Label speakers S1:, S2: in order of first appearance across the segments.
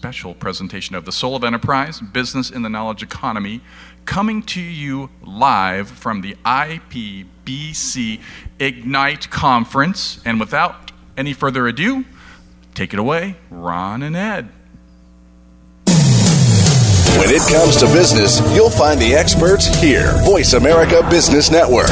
S1: special presentation of the Soul of Enterprise Business in the Knowledge Economy, coming to you live from the IPBC Ignite Conference. And without any further ado, take it away, Ron and Ed.
S2: When it comes to business, you'll find the experts here. Voice America Business Network.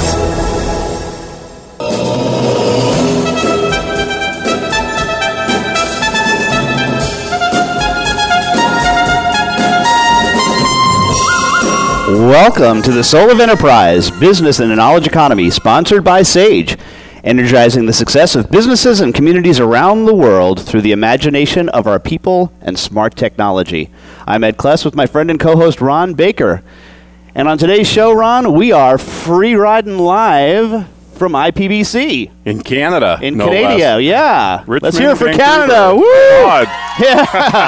S3: Welcome to the Soul of Enterprise Business and the Knowledge Economy, sponsored by Sage, energizing the success of businesses and communities around the world through the imagination of our people and smart technology. I'm Ed Kless with my friend and co host Ron Baker. And on today's show, Ron, we are free riding live from IPBC
S4: in Canada,
S3: in
S4: no
S3: Canada.
S4: less.
S3: Yeah,
S4: Richmond,
S3: let's hear it for
S4: Vancouver.
S3: Canada. Woo!
S4: God.
S3: Yeah.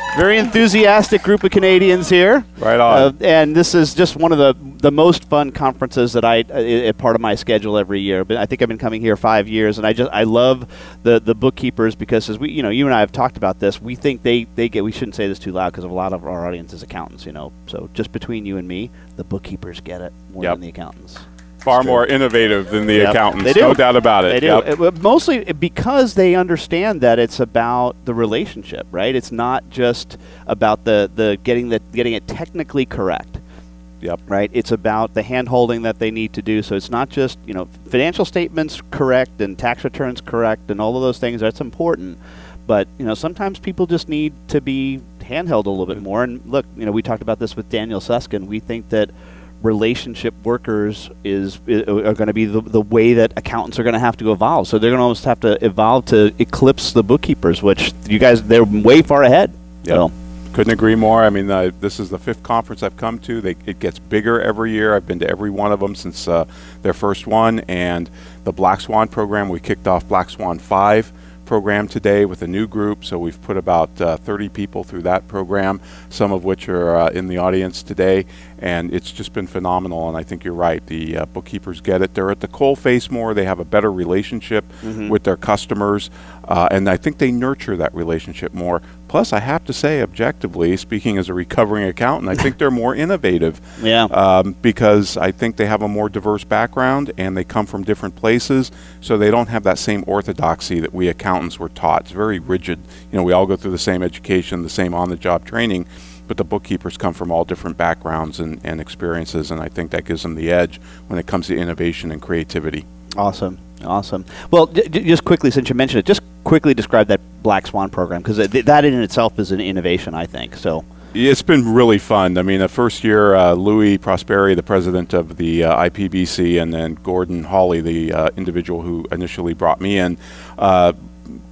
S3: Very enthusiastic group of Canadians here.
S4: Right on.
S3: Uh, and this is just one of the, the most fun conferences that I uh, part of my schedule every year. But I think I've been coming here five years, and I just I love the the bookkeepers because as we you know you and I have talked about this, we think they they get we shouldn't say this too loud because a lot of our audience is accountants. You know, so just between you and me, the bookkeepers get it more
S4: Yep.
S3: than the accountants.
S4: Far more innovative than the
S3: Yep.
S4: accountants.
S3: They do.
S4: No doubt about it.
S3: They do.
S4: Yep.
S3: It- mostly because they understand that it's about the relationship, right? It's not just about the, the getting the getting it technically correct.
S4: Yep.
S3: Right? It's about the handholding that they need to do. So it's not just, you know, financial statements correct and tax returns correct and all of those things. That's important. But, you know, sometimes people just need to be handheld a little bit mm-hmm. more. And look, you know, we talked about this with Daniel Susskind. We think that relationship workers is, i- are going to be the, the way that accountants are going to have to evolve. So they're going to almost have to evolve to eclipse the bookkeepers, which you guys they're way far ahead.
S4: Yeah,
S3: So
S4: Couldn't agree more. I mean, uh, this is the fifth conference I've come to. They, it gets bigger every year. I've been to every one of them since uh, their first one. And the Black Swan program, we kicked off Black Swan 5 program today with a new group. So we've put about uh, 30 people through that program, some of which are uh, in the audience today. And it's just been phenomenal. And I think you're right. The uh, bookkeepers get it. They're at the coal face more. They have a better relationship with their customers. Uh, and I think they nurture that relationship more. Plus, I have to say, objectively, speaking as a recovering accountant, I think they're more innovative.
S3: Yeah.
S4: Um, because I think they have a more diverse background and they come from different places, so they don't have that same orthodoxy that we accountants were taught. It's very rigid. You know, we all go through the same education, the same on the job training, but the bookkeepers come from all different backgrounds and, and experiences, and I think that gives them the edge when it comes to innovation and creativity.
S3: Awesome, awesome. Well, j- just quickly, since you mentioned it, just quickly describe that Black Swan program because that in itself is an innovation, I think. So,
S4: It's been really fun. I mean, the first year, uh, Louis Prosperi, the president of the uh, IPBC, and then Gordon Hawley, the uh, individual who initially brought me in, uh,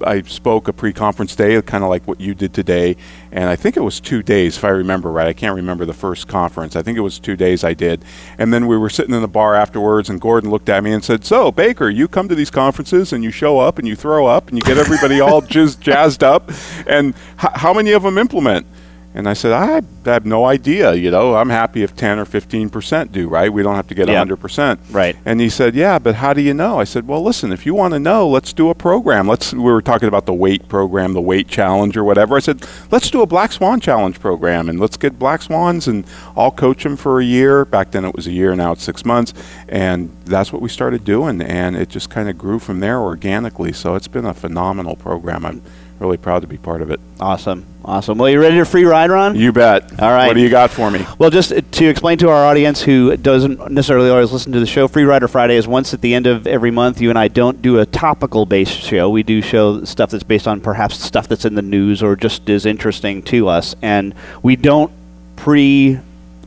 S4: I spoke a pre-conference day, kind of like what you did today, and I think it was two days, if I remember right. I can't remember the first conference. I think it was two days I did, and then we were sitting in the bar afterwards, and Gordon looked at me and said, "So, Baker, you come to these conferences and you show up and you throw up and you get everybody all jizz, jazzed up, and h- how many of them implement?" And I said, I have no idea. You know, I'm happy if 10 or 15 percent do, right? We don't have to get
S3: Yeah.
S4: 100 percent.
S3: Right.
S4: And he said, Yeah, but how do you know? I said, Well, listen, if you want to know, let's do a program. Let's. We were talking about the weight program, the weight challenge, or whatever. I said, Let's do a Black Swan challenge program, and let's get Black Swans, and I'll coach them for a year. Back then it was a year, now it's six months, and that's what we started doing, and it just kind of grew from there organically. So it's been a phenomenal program. I'm really proud to be part of it.
S3: awesome, awesome. Well, you ready to free ride, Ron?
S4: You bet.
S3: All right.
S4: What do you got for me?
S3: Well, just uh, to explain to our audience who doesn't necessarily always listen to the show, Free Rider Friday is once at the end of every month. You and I don't do a topical based show. We do show stuff that's based on perhaps stuff that's in the news or just is interesting to us. And we don't pre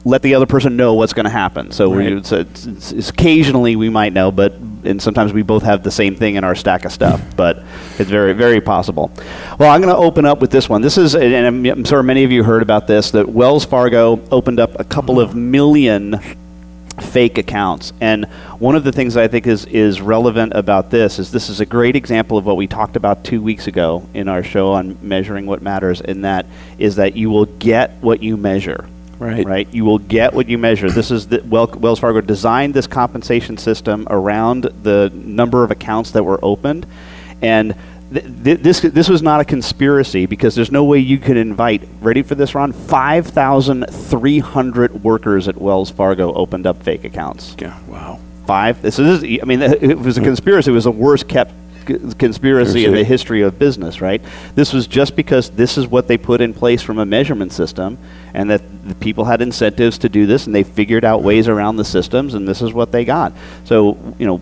S3: let the other person know what's going to happen. So we,
S4: Right.
S3: it's, it's, it's, it's occasionally we might know, but and sometimes we both have the same thing in our stack of stuff. But it's very very possible. Well, I'm going to open up with this one. This is, and I'm, I'm sure many of you heard about this. That Wells Fargo opened up a couple of million fake accounts. And one of the things I think is, is relevant about this is this is a great example of what we talked about two weeks ago in our show on measuring what matters, and that is that you will get what you measure.
S4: Right.
S3: Right. You will get what you measure. This is the Wells Fargo designed this compensation system around the number of accounts that were opened, and th- th- this this was not a conspiracy because there's no way you could invite. Ready for this, Ron? Five thousand three hundred workers at Wells Fargo opened up fake accounts.
S4: Yeah. Wow.
S3: Five. This is. I mean, it was a hmm. conspiracy. It was the worst kept conspiracy in the history of business. Right. This was just because this is what they put in place from a measurement system, and that the people had incentives to do this, and they figured out ways around the systems, and this is what they got. So you know.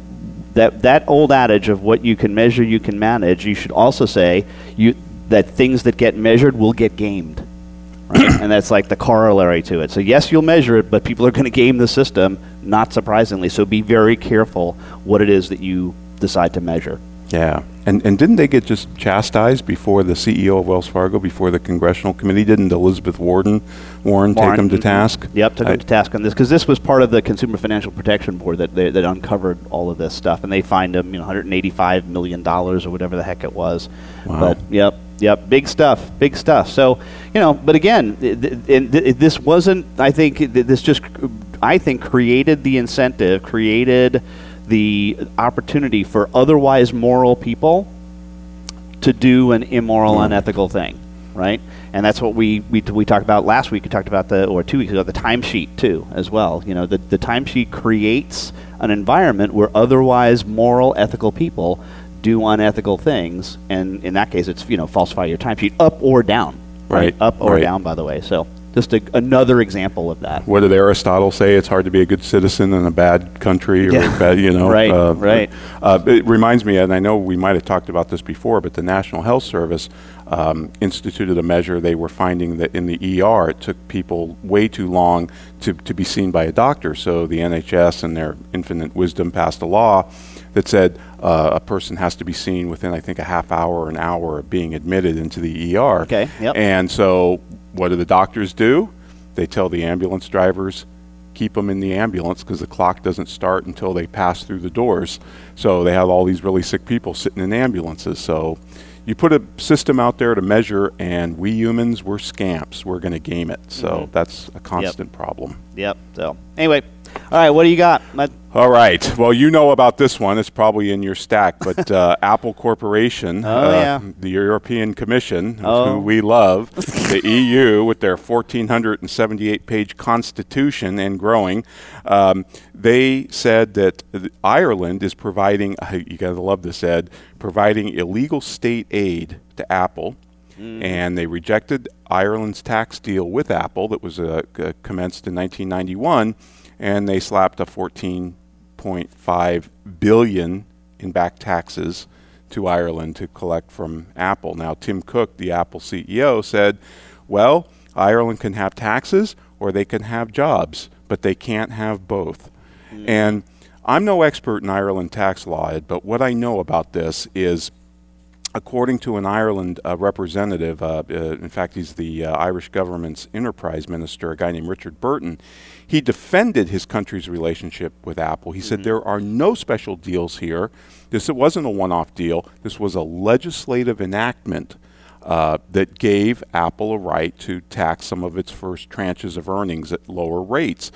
S3: That, that old adage of what you can measure, you can manage. You should also say you, that things that get measured will get gamed right? and that's like the corollary to it. So yes, you'll measure it, but people are going to game the system, not surprisingly. So be very careful what it is that you decide to measure.
S4: Yeah. And, and didn't they get just chastised before the CEO of Wells Fargo, before the congressional committee? Didn't Elizabeth Warren, Warren take them to
S3: mhm.
S4: task?
S3: Yep, took
S4: I-
S3: them to task on this because this was part of the Consumer Financial Protection Board that they, that uncovered all of this stuff, and they fined them, you know, 185 million dollars or whatever the heck it was.
S4: Wow.
S3: But yep, yep, big stuff, big stuff. So you know, but again, th- th- th- this wasn't. I think th- this just, I think, created the incentive, created the opportunity for otherwise moral people to do an immoral, unethical thing, right? And that's what we, we, we talked about last week. We talked about the, or two weeks ago, the timesheet too, as well. You know, the, the timesheet creates an environment where otherwise moral, ethical people do unethical things. And in that case, it's, you know, falsify your timesheet up or down.
S4: Right,
S3: Up or
S4: right.
S3: down, by the way. So just a, another example of that.
S4: What did Aristotle say? It's hard to be a good citizen in a bad country, or
S3: Yeah.
S4: bad, you know.
S3: Right,
S4: uh,
S3: right.
S4: Uh, it reminds me, and I know we might have talked about this before, but the National Health Service um, instituted a measure. They were finding that in the ER, it took people way too long to, to be seen by a doctor. So the NHS, and their infinite wisdom, passed a law that said uh, a person has to be seen within, I think, a half hour or an hour of being admitted into the ER.
S3: Okay, yep.
S4: And so, what do the doctors do? They tell the ambulance drivers, keep them in the ambulance because the clock doesn't start until they pass through the doors. So, they have all these really sick people sitting in ambulances. So, you put a system out there to measure, and we humans, we're scamps. We're going to game it. So, mm-hmm. that's a constant problem.
S3: Yep. So anyway, all right, what do you got? Let-
S4: All right. Well, you know about this one. It's probably in your stack. But uh, Apple Corporation,
S3: Oh,
S4: uh,
S3: yeah.
S4: the European Commission,
S3: Oh.
S4: who we love, the EU with their 1,478 page constitution and growing, um, they said that Ireland is providing, you got to love this, Ed, providing illegal state aid to Apple. And they rejected Ireland's tax deal with Apple that was uh, commenced in 1991, and they slapped a 14.5 billion in back taxes to Ireland to collect from Apple. Now, Tim Cook, the Apple CEO, said, "Well, Ireland can have taxes or they can have jobs, but they can't have both." And I'm no expert in Ireland tax law, but what I know about this is according to an Ireland uh, representative, uh, uh, in fact, he's the uh, Irish government's enterprise minister, a guy named Richard Bruton, he defended his country's relationship with Apple. He said there are no special deals here. This it wasn't a one off deal, this was a legislative enactment. Uh, that gave Apple a right to tax some of its first tranches of earnings at lower rates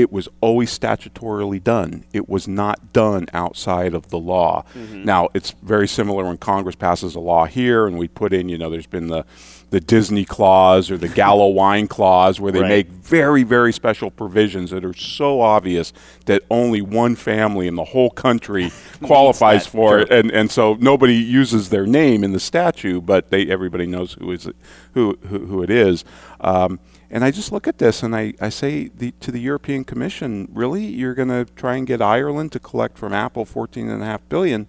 S4: it was always statutorily done. It was not done outside of the law. Now, it's very similar when Congress passes a law here and we put in, you know, there's been the, the Disney clause or the Gallo wine clause where they
S3: Right.
S4: make very, very special provisions that are so obvious that only one family in the whole country qualifies for it. And, and so nobody uses their name in the statute, but they, everybody knows who, is, who, who, who it is. Um, and I just look at this and I, I say the, to the European Commission, really, you're going to try and get Ireland to collect from Apple 14.5 billion?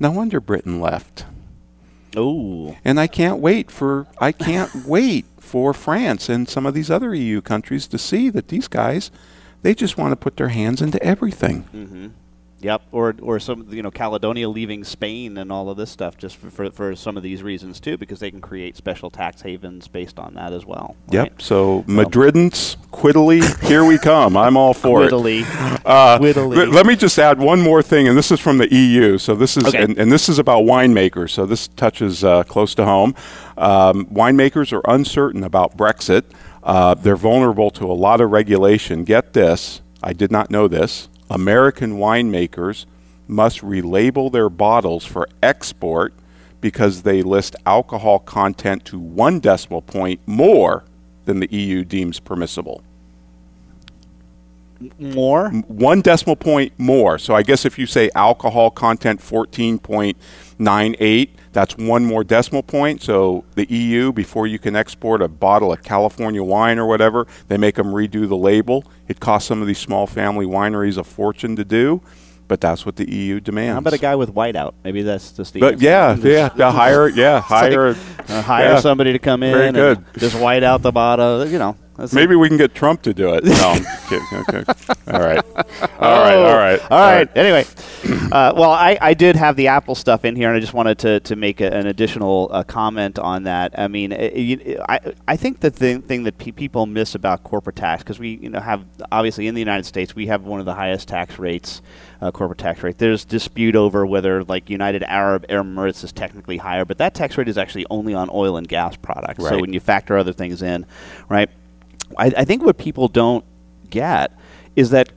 S4: No wonder Britain left.
S3: Oh,
S4: And I can't wait for I can't wait for France and some of these other EU countries to see that these guys they just want to put their hands into everything. Mm-hmm.
S3: Yep, or or some you know Catalonia leaving Spain and all of this stuff just for, for, for some of these reasons too because they can create special tax havens based on that as well.
S4: Yep.
S3: right?
S4: So Madridans, quiddly, here we come. I'm all for it.
S3: Quiddly.
S4: Uh,
S3: Quiddly.
S4: let- let me just add one more thing, and this is from the EU. So this is,
S3: Okay.
S4: and, and this is about winemakers. So this touches uh, close to home. Um, winemakers are uncertain about Brexit. Uh, they're vulnerable to a lot of regulation. Get this, I did not know this. American winemakers must relabel their bottles for export because they list alcohol content to one decimal point more than the EU deems permissible.
S3: More?
S4: One decimal point more. So I guess if you say alcohol content 14.98, that's one more decimal point. So the EU, before you can export a bottle of California wine or whatever, they make them redo the label. It costs some of these small family wineries a fortune to do but that's what the EU demands.
S3: How about a guy with whiteout? Maybe that's just the.
S4: But yeah, yeah, yeah, hire, yeah, hire, like,
S3: uh, hire yeah. somebody to come in.
S4: Very good.
S3: just white out the bottle. You know,
S4: Maybe we can get Trump to do it. No, Okay. All right. All right. All right.
S3: All right. Anyway, uh, well, I, I did have the Apple stuff in here, and I just wanted to, to make a, an additional uh, comment on that. I mean, it, I I think the thing, thing that pe- people miss about corporate tax because we you know have obviously in the United States we have one of the highest tax rates, uh, corporate tax rate. There's dispute over whether like United Arab Emirates is technically higher, but that tax rate is actually only on oil and gas products. Right. So when you factor other things in, right? I, I think what people don't get is that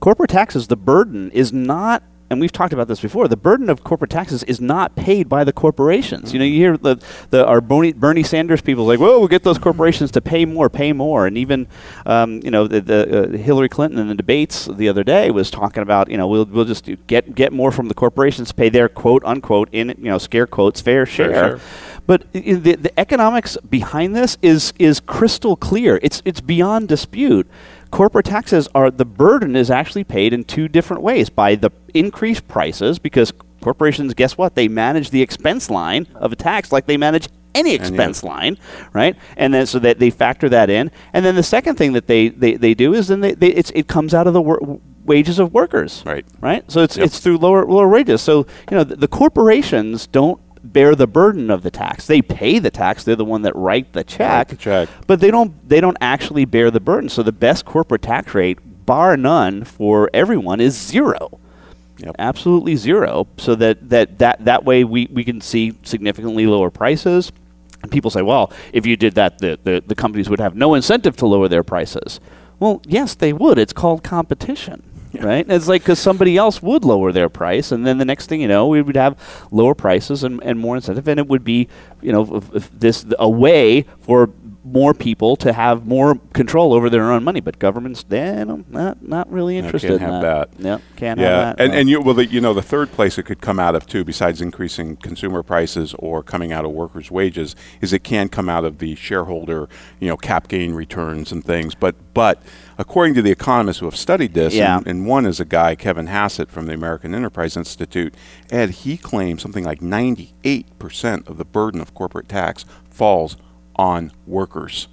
S3: corporate taxes, the burden is not and we've talked about this before. The burden of corporate taxes is not paid by the corporations. You know, you hear the, the our Bernie, Bernie Sanders people like, "Well, we'll get those corporations to pay more, pay more," and even um, you know the, the uh, Hillary Clinton in the debates the other day was talking about, you know, we'll we'll just get get more from the corporations, pay their quote unquote in you know scare quotes fair share. Sure, sure. But the, the economics behind this is is crystal clear. It's it's beyond dispute. Corporate taxes are the burden is actually paid in two different ways by the increased prices because corporations guess what they manage the expense line of a tax like they manage any expense line, right? And then so that they factor that in. And then the second thing that they, they, they do is then they, they it comes out of the wor- wages of workers,
S4: right?
S3: Right. So it's yep. it's through lower lower wages. So you know the, the corporations don't bear the burden of the tax. They pay the tax; they're the one that write the check.
S4: Write the check.
S3: But they don't they don't actually bear the burden. So the best corporate tax rate, bar none, for everyone is zero. Yep. Absolutely zero. So that, that, that, that way we, we can see significantly lower prices. And people say, well, if you did that, the, the, the companies would have no incentive to lower their prices. Well, yes, they would. It's called competition. Yeah. Right? It's like because somebody else would lower their price, and then the next thing you know, we would have lower prices and, and more incentive, and it would be, you know, this a way for more people to have more control over their own money. But governments, they not not really interested.
S4: No, can't
S3: in
S4: have that.
S3: that. Yeah, can't
S4: yeah.
S3: have that.
S4: And, no. and you well, the, you know, the third place it could come out of too, besides increasing consumer prices or coming out of workers' wages, is it can come out of the shareholder, you know, cap gain returns and things. But but according to the economists who have studied this,
S3: yeah.
S4: and, and one is a guy Kevin Hassett from the American Enterprise Institute, Ed, he claims something like 98 percent of the burden of corporate tax falls on workers,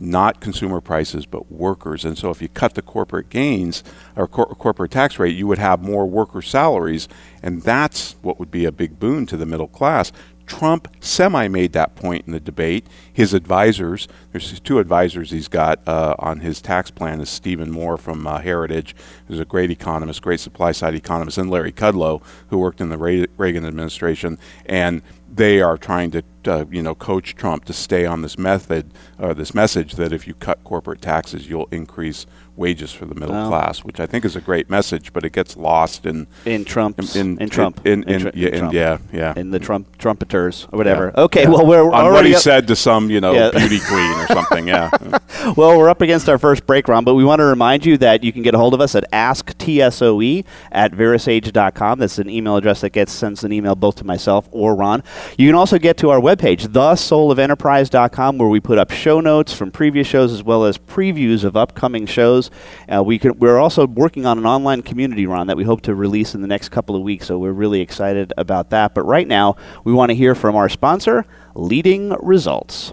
S4: not consumer prices, but workers. And so if you cut the corporate gains or cor- corporate tax rate, you would have more worker salaries, and that's what would be a big boon to the middle class. Trump semi made that point in the debate. His advisors, there's two advisors he's got uh, on his tax plan, is Stephen Moore from uh, Heritage, who's a great economist, great supply side economist, and Larry Kudlow, who worked in the Reagan administration. And they are trying to, uh, you know, coach Trump to stay on this method or uh, this message that if you cut corporate taxes, you'll increase wages for the middle well, class, which I think is a great message, but it gets lost in
S3: in Trump
S4: in,
S3: in, Trump
S4: in, in, in, yeah,
S3: Trump.
S4: yeah yeah
S3: in the Trump trumpeters or whatever.
S4: Yeah.
S3: Okay,
S4: yeah.
S3: well we're
S4: on what he said to some you know beauty queen or something. Yeah.
S3: well, we're up against our first break, Ron, but we want to remind you that you can get a hold of us at asktsoe at verasage.com. That's an email address that gets sends an email both to myself or Ron. You can also get to our webpage, thesoulofenterprise.com, where we put up show notes from previous shows as well as previews of upcoming shows. Uh, we can, we're also working on an online community, Ron, that we hope to release in the next couple of weeks, so we're really excited about that. But right now, we want to hear from our sponsor, Leading Results.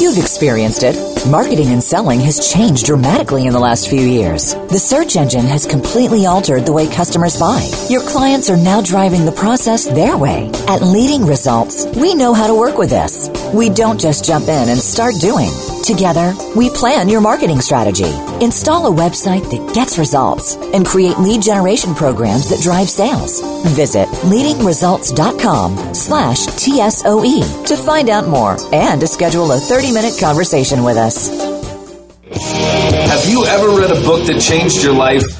S5: You've experienced it. Marketing and selling has changed dramatically in the last few years. The search engine has completely altered the way customers buy. Your clients are now driving the process their way. At Leading Results, we know how to work with this. We don't just jump in and start doing. Together, we plan your marketing strategy, install a website that gets results, and create lead generation programs that drive sales. Visit leadingresults.com slash TSOE to find out more and to schedule a 30-minute conversation with us.
S6: Have you ever read a book that changed your life?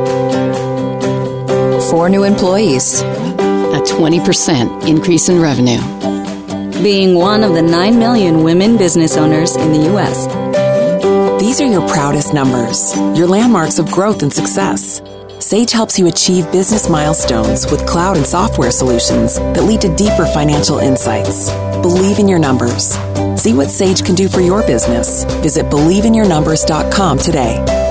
S7: Four new employees, a 20% increase in revenue.
S8: Being one of the 9 million women business owners in the U.S.
S9: These are your proudest numbers, your landmarks of growth and success. Sage helps you achieve business milestones with cloud and software solutions that lead to deeper financial insights. Believe in your numbers. See what Sage can do for your business. Visit believeinyournumbers.com today.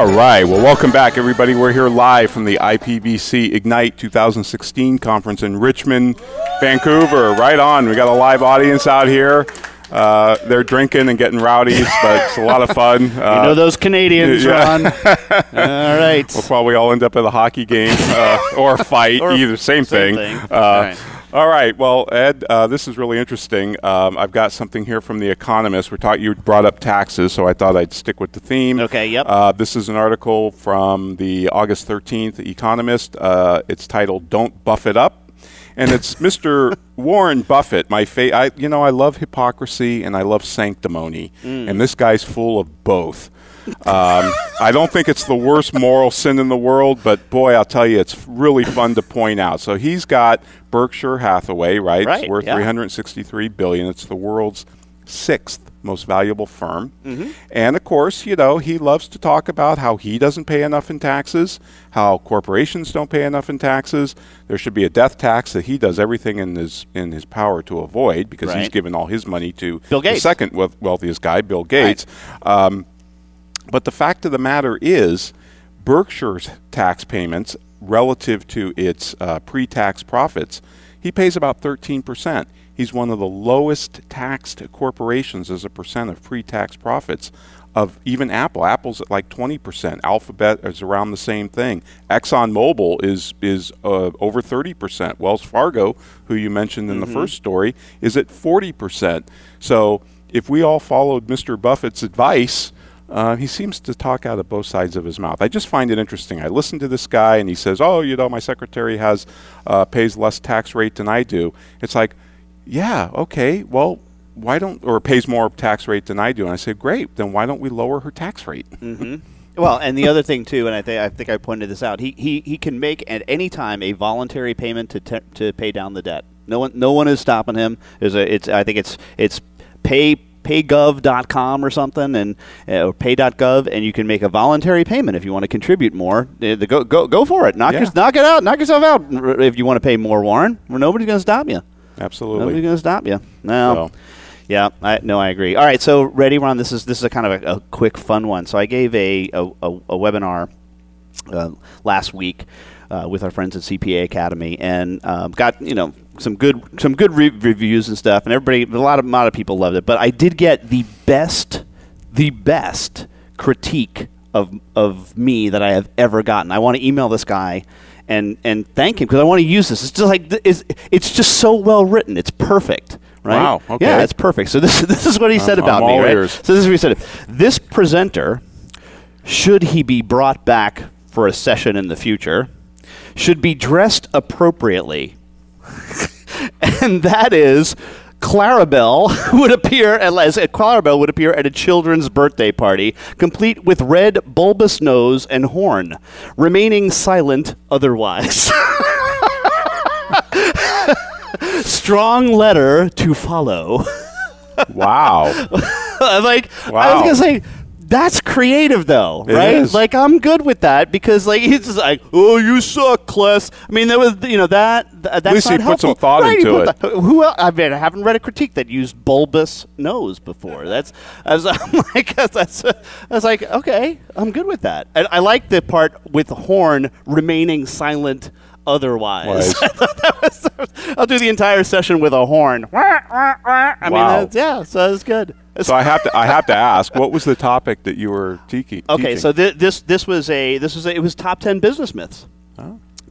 S4: All right. Well, welcome back, everybody. We're here live from the IPBC Ignite 2016 conference in Richmond, Vancouver. Right on. We got a live audience out here. Uh, they're drinking and getting rowdy, but it's a lot of fun. Uh,
S3: you know those Canadians, Ron. all right.
S4: We'll probably all end up at a hockey game uh, or a fight,
S3: Or
S4: either same,
S3: same
S4: thing.
S3: thing.
S4: Uh,
S3: All right.
S4: All right. Well, Ed, uh, this is really interesting. Um, I've got something here from The Economist. We're talking. You brought up taxes, so I thought I'd stick with the theme.
S3: Okay, yep.
S4: Uh, this is an article from the August 13th Economist. Uh, it's titled "Don't Buff It Up." And it's Mr. Warren Buffett. My fa- I, you know, I love hypocrisy and I love sanctimony,
S3: Mm.
S4: and this guy's full of both. Um, I don't think it's the worst moral sin in the world, but boy, I'll tell you, it's really fun to point out. So he's got Berkshire Hathaway, right?
S3: Right,
S4: It's worth
S3: yeah.
S4: 363 billion. It's the world's sixth most valuable firm.
S3: Mm-hmm.
S4: And of course, you know, he loves to talk about how he doesn't pay enough in taxes, how corporations don't pay enough in taxes. There should be a death tax that he does everything in his in his power to avoid because he's given all his money to
S3: Bill Gates.
S4: the second wealthiest guy, Bill Gates. Um, but the fact of the matter is, Berkshire's tax payments relative to its uh, pre-tax profits, he pays about 13%. He's one of the lowest taxed corporations as a percent of pre-tax profits of even Apple. Apple's at like 20%. Alphabet is around the same thing. ExxonMobil is is uh, over 30%. Wells Fargo, who you mentioned in the first story, is at 40%. So if we all followed Mr. Buffett's advice, uh, he seems to talk out of both sides of his mouth. I just find it interesting. I listen to this guy, and he says, "Oh, you know, my secretary has uh, pays less tax rate than I do." It's like, yeah, okay, well, why don't or pays more tax rate than I do? And I say, great, then why don't we lower her tax rate?
S3: Well, and the other thing too, and I think I think I pointed this out. He he, he can make at any time a voluntary payment to te- to pay down the debt. No one no one is stopping him. There's a it's I think it's it's pay paygov.com or something and uh, or pay.gov and you can make a voluntary payment if you want to contribute more the, go, go go for it knock,
S4: Yeah.
S3: your, knock it out knock yourself out if you want to pay more warren nobody's going to stop you
S4: Absolutely.
S3: nobody's going to stop you no
S4: So-
S3: yeah, I, no, I agree. All right, so ready, Ron? This is this is a kind of a, a quick, fun one. So I gave a a, a, a webinar uh, last week uh, with our friends at CPA Academy, and um, got you know some good some good re- reviews and stuff, and everybody a lot of a lot of people loved it. But I did get the best the best critique of of me that I have ever gotten. I want to email this guy and and thank him because I want to use this. It's just like it's, it's just so well written. It's perfect. Right?
S4: Wow, okay.
S3: Yeah, it's perfect. So this this is what he said
S4: I'm
S3: about me.
S4: all
S3: Right?
S4: ears.
S3: So this is what he said. This presenter, should he be brought back for a session in the future, should be dressed appropriately and that is Clarabelle would appear at, as Clarabelle would appear at a children's birthday party, complete with red bulbous nose and horn, remaining silent otherwise. Strong letter to follow.
S4: Wow.
S3: like I was gonna say. That's creative, though,
S4: It
S3: right?
S4: is.
S3: Like I'm good with that because, like, he's just like, "Oh, you suck, Kless." I mean, that was, you know, that th- that's
S4: least he
S3: not
S4: put some thought
S3: Right,
S4: into it.
S3: who else? I mean, I haven't read a critique that used bulbous nose before. That's as I'm like that's that's like okay, I'm good with that. And I like the part with the horn remaining silent. Otherwise, was, I'll do the entire session with a horn. I mean,
S4: Wow.
S3: that's, yeah, so that's good.
S4: So I have to I have to ask, what was the topic that you were teaching?
S3: Okay, so thi- this this was a this was a, it was top ten business myths.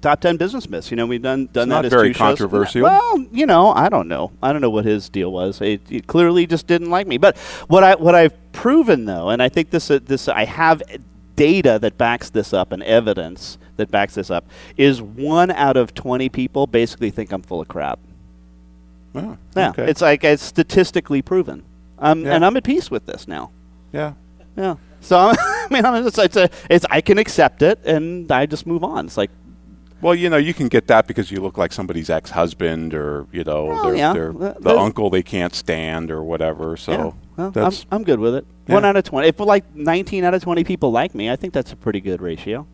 S3: Top ten business myths. You know, we've done done
S4: Oh. It's
S3: that
S4: not
S3: as
S4: very
S3: two shows.
S4: controversial.
S3: Well, you know, I don't know. I don't know what his deal was. It, it clearly just didn't like me. But what I what I've proven though, and I think this uh, this I have data that backs this up and evidence that backs this up is one out of twenty people basically think I'm full of crap.
S4: Oh,
S3: Yeah,
S4: okay.
S3: it's like it's statistically proven. Um,
S4: Yeah.
S3: and I'm at peace with this now.
S4: yeah.
S3: Yeah. So I'm, mean, I'm just, it's a, it's I can accept it and I just move on. It's like
S4: Well, you know, you can get that because you look like somebody's ex-husband, or you know,
S3: Well,
S4: they're,
S3: yeah.
S4: they're the
S3: the-
S4: uncle they can't stand, or whatever. So
S3: yeah. Well, I'm,
S4: that's
S3: I'm good with it.
S4: Yeah.
S3: One out of twenty. If like 19 out of 20 people like me, I think that's a pretty good ratio.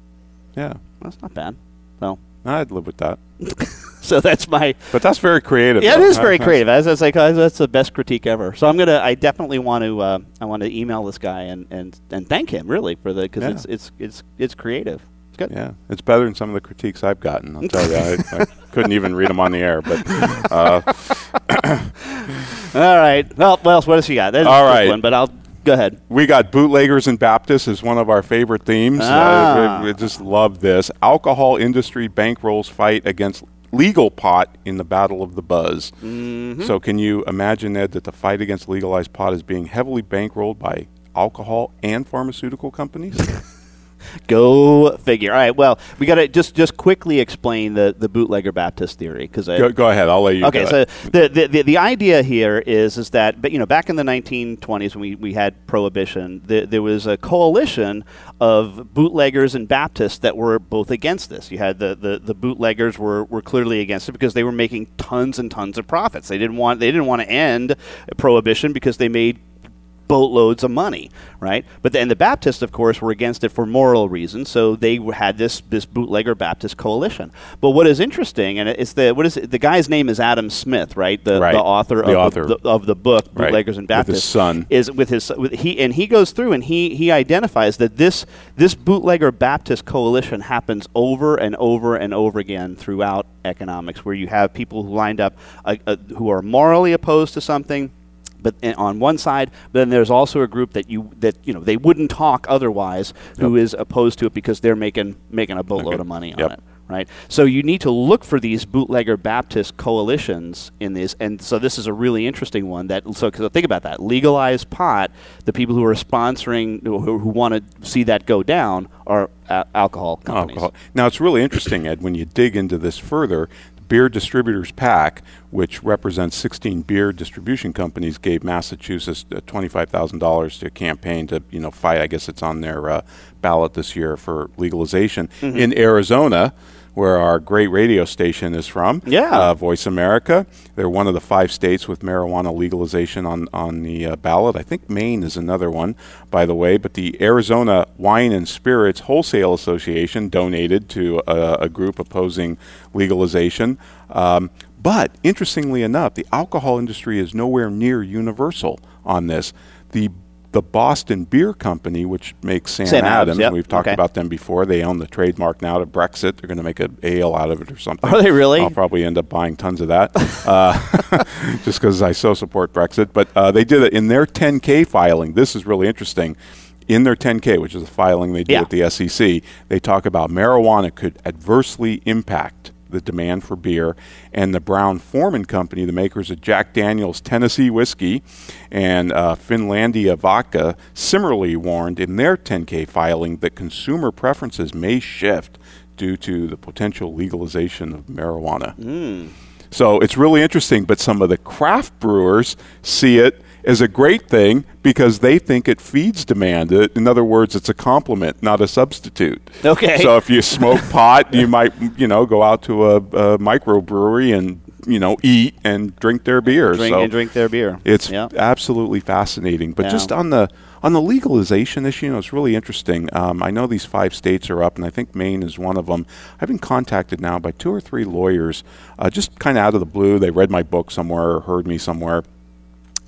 S4: yeah.
S3: That's not bad. So,
S4: I'd live with that.
S3: so that's my.
S4: But that's very creative.
S3: Yeah, it
S4: though.
S3: is very
S4: That's-
S3: creative. That's, that's like uh, that's the best critique ever. So I'm gonna. I definitely want to. Uh, I want to email this guy and, and, and thank him really for the because
S4: Yeah.
S3: it's it's it's it's creative. It's good.
S4: Yeah, it's better than some of the critiques I've gotten. I'll tell you, I, I couldn't even read them on the air. But uh,
S3: All right. Well, what else? What else you got? That's a
S4: All right.
S3: One, but I'll go ahead.
S4: we got bootleggers and Baptists is one of our favorite themes.
S3: Ah.
S4: Uh, we, we just love this. Alcohol industry bankrolls fight against legal pot in the battle of the buzz.
S3: Mm-hmm.
S4: So, can you imagine, Ed, that the fight against legalized pot is being heavily bankrolled by alcohol and pharmaceutical companies?
S3: Go figure. All right. Well, we got to just just quickly explain the the bootlegger Baptist theory because
S4: go, go ahead. I'll let you.
S3: Okay, so the, the, the, the idea here is is that but you know back in the 1920s when we, we had prohibition, the, there was a coalition of bootleggers and Baptists that were both against this. You had the, the, the bootleggers were, were clearly against it because they were making tons and tons of profits. They didn't want they didn't want to end prohibition because they made boatloads of money, right? But then the Baptists, of course, were against it for moral reasons, so they had this this bootlegger Baptist coalition. But what is interesting, and it's the what is it, the guy's name is Adam Smith, right? The,
S4: Right.
S3: the author,
S4: The
S3: of,
S4: author.
S3: The, of the book
S4: Right.
S3: Bootleggers and
S4: With his
S3: Baptists.
S4: son.
S3: is with his with he and he goes through and he he identifies that this this bootlegger Baptist coalition happens over and over and over again throughout economics, where you have people who lined up uh, uh, who are morally opposed to something but eh, on one side, but then there's also a group that you that you know they wouldn't talk otherwise, who is opposed to it because they're making making a boatload
S4: Okay.
S3: of money on
S4: Yep.
S3: it, right? So you need to look for these bootlegger Baptist coalitions in this, and so this is a really interesting one. That so cause think about that legalized pot. The people who are sponsoring who, who want to see that go down are a- alcohol companies.
S4: alcohol. Now it's really interesting, Ed, when you dig into this further. Beer Distributors PAC, which represents 16 beer distribution companies, gave Massachusetts uh, $25,000 to a campaign to, you know, fight. I guess it's on their uh, ballot this year for legalization.
S3: Mhm.
S4: In Arizona, where our great radio station is from,
S3: Yeah.
S4: uh, Voice America, they're one of the five states with marijuana legalization on on the uh, ballot. I think Maine is another one, by the way. But the Arizona Wine and Spirits Wholesale Association donated to a, a group opposing legalization. Um, but interestingly enough, the alcohol industry is nowhere near universal on this. The the Boston Beer Company, which makes Sam,
S3: Sam Adams,
S4: Adams,
S3: yep,
S4: we've talked
S3: okay.
S4: about them before. They own the trademark now to Brexit. They're going to make an ale out of it or something.
S3: Are they really?
S4: I'll probably end up buying tons of that, uh, just because I so support Brexit. But uh, they did it in their 10K filing. This is really interesting. In their 10K, which is a filing they do
S3: Yeah.
S4: at the SEC, they talk about marijuana could adversely impact the demand for beer. And the Brown Forman Company, the makers of Jack Daniels Tennessee whiskey and uh, Finlandia vodka, similarly warned in their 10K filing that consumer preferences may shift due to the potential legalization of marijuana. So it's really interesting, but some of the craft brewers see it as a great thing because they think it feeds demand. Uh, In other words, it's a complement, not a substitute.
S3: Okay.
S4: So if you smoke pot, you might, you know, go out to a, a microbrewery and, you know, eat and drink their beer.
S3: Drink
S4: so
S3: and drink their beer.
S4: It's
S3: Yeah.
S4: absolutely fascinating. But
S3: Yeah.
S4: just on the on the legalization issue, you know, it's really interesting. Um, I know these five states are up, and I think Maine is one of them. I've been contacted now by two or three lawyers, uh, just kind of out of the blue. They read my book somewhere or heard me somewhere.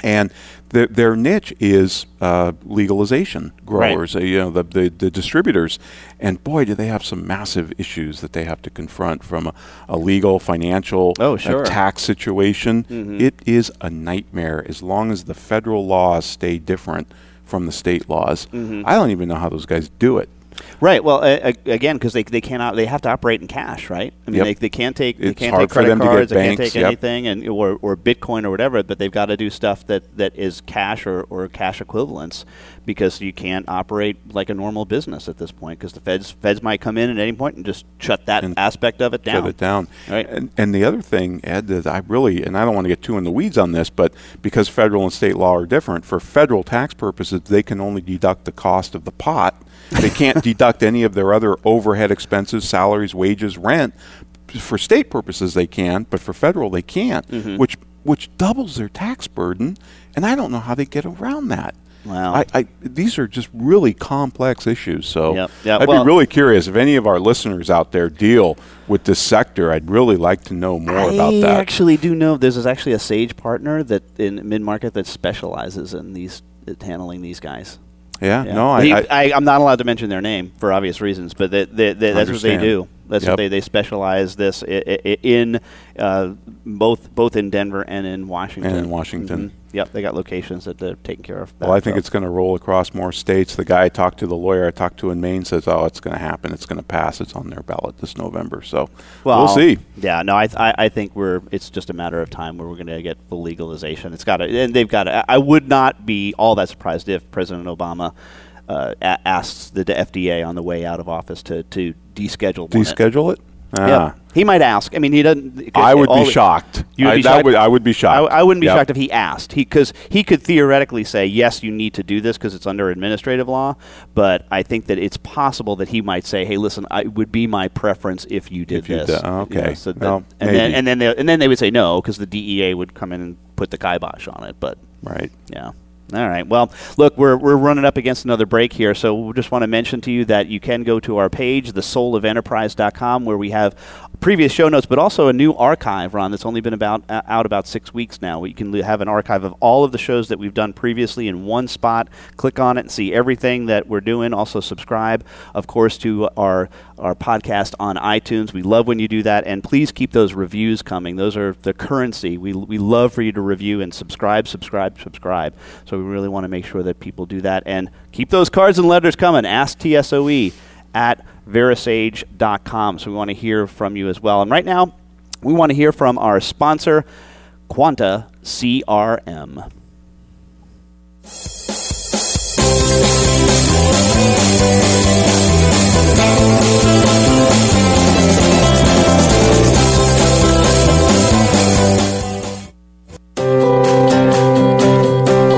S4: And their, their niche is uh, legalization growers, uh, you know, the, the, the distributors. And boy, do they have some massive issues that they have to confront from a, a legal, financial,
S3: Oh, sure.
S4: tax situation.
S3: Mhm.
S4: It is a nightmare as long as the federal laws stay different from the state laws.
S3: Mhm.
S4: I don't even know how those guys do it.
S3: Right. Well, uh, again, because they they cannot they have to operate in cash, right? I mean,
S4: Yep.
S3: they, they can't take they
S4: It's
S3: can't take credit
S4: them to get
S3: cards, they can't take
S4: yep.
S3: anything, and or, or Bitcoin or whatever. But they've got to do stuff that, that is cash or, or cash equivalents because you can't operate like a normal business at this point because the feds feds might come in at any point and just shut that aspect of it down.
S4: Shut it down.
S3: Right.
S4: And, and the other thing, Ed, that I really, and I don't want to get too in the weeds on this, but because federal and state law are different, for federal tax purposes, they can only deduct the cost of the pot. They can't deduct any of their other overhead expenses, salaries, wages, rent. For state purposes, they can, but for federal, they can't,
S3: Mhm.
S4: which which doubles their tax burden. And I don't know how they get around that.
S3: Wow.
S4: I, I, these are just really complex issues. So
S3: Yep. Yeah,
S4: I'd
S3: well-
S4: be really curious if any of our listeners out there deal with this sector. I'd really like to know more about that.
S3: I actually do know there's actually a Sage partner that in mid market that specializes in these handling these guys.
S4: Yeah, no, I- I-
S3: am not allowed to mention their name for obvious reasons, but they, they, they, that's what they do. That's
S4: Yep.
S3: what they, they specialize this i- i- in uh, both both in Denver and in Washington.
S4: And in Washington.
S3: Mhm. Yep, they got locations that they're taking care of.
S4: Well, I think it's going to roll across more states. The guy I talked to, the lawyer I talked to in Maine, says, "Oh, it's going to happen. It's going to pass. It's on their ballot this November." So
S3: Well,
S4: we'll see.
S3: Yeah, no, I, I, I think we're. It's just a matter of time where we're going to get full legalization. It's got to, and they've got to. I would not be all that surprised if President Obama uh, a- asks the FDA on the way out of office to to deschedule.
S4: Deschedule it?
S3: Yeah,
S4: Ah.
S3: he might ask. I mean, he doesn't.
S4: I would be shocked.
S3: You would
S4: I,
S3: be shocked?
S4: would, I would be shocked.
S3: I, I wouldn't be
S4: Yep.
S3: shocked if he asked. He because he could theoretically say yes, you need to do this because it's under administrative law. But I think that it's possible that he might say, "Hey, listen, I it would be my preference if you did
S4: If you
S3: this."
S4: did- oh,
S3: You know,
S4: okay.
S3: so that-
S4: Well,
S3: and then and then they, and then they would say no because the DEA would come in and put the kibosh on it. But
S4: right,
S3: yeah. All right. Well, look, we're, we're running up against another break here, so we just want to mention to you that you can go to our page, thesoulofenterprise.com, where we have previous show notes, but also a new archive, Ron, that's only been about uh, out about six weeks now. You can have an archive of all of the shows that we've done previously in one spot. Click on it and see everything that we're doing. Also, subscribe, of course, to our our podcast on iTunes. We love when you do that, and please keep those reviews coming. Those are the currency. We we love for you to review and subscribe, subscribe, subscribe. So we really want to make sure that people do that and keep those cards and letters coming. Ask TSOE at verasage.com. So we want to hear from you as well. And right now, we want to hear from our sponsor, Quanta CRM.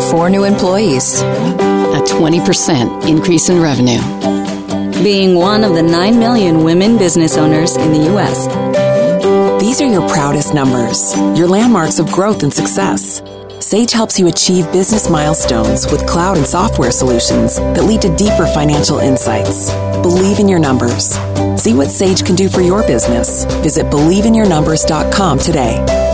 S7: Four new employees, a 20% increase in revenue.
S8: Being one of the 9 million women business owners in the U.S.
S9: These are your proudest numbers, your landmarks of growth and success. Sage helps you achieve business milestones with cloud and software solutions that lead to deeper financial insights. Believe in your numbers. See what Sage can do for your business. Visit believeinyournumbers.com today.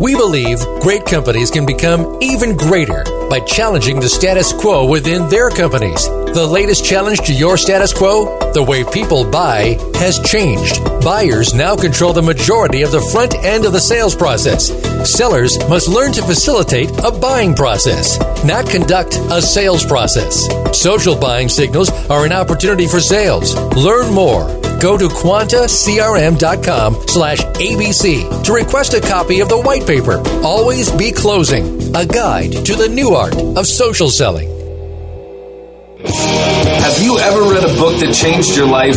S10: We believe great companies can become even greater by challenging the status quo within their companies. The latest challenge to your status quo? The way people buy has changed. Buyers now control the majority of the front end of the sales process. Sellers must learn to facilitate a buying process, not conduct a sales process. Social buying signals are an opportunity for sales. Learn more. Go to quantacrm.com slash ABC to request a copy of the white paper, Always Be Closing, a guide to the new art of social selling.
S6: Have you ever read a book that changed your life?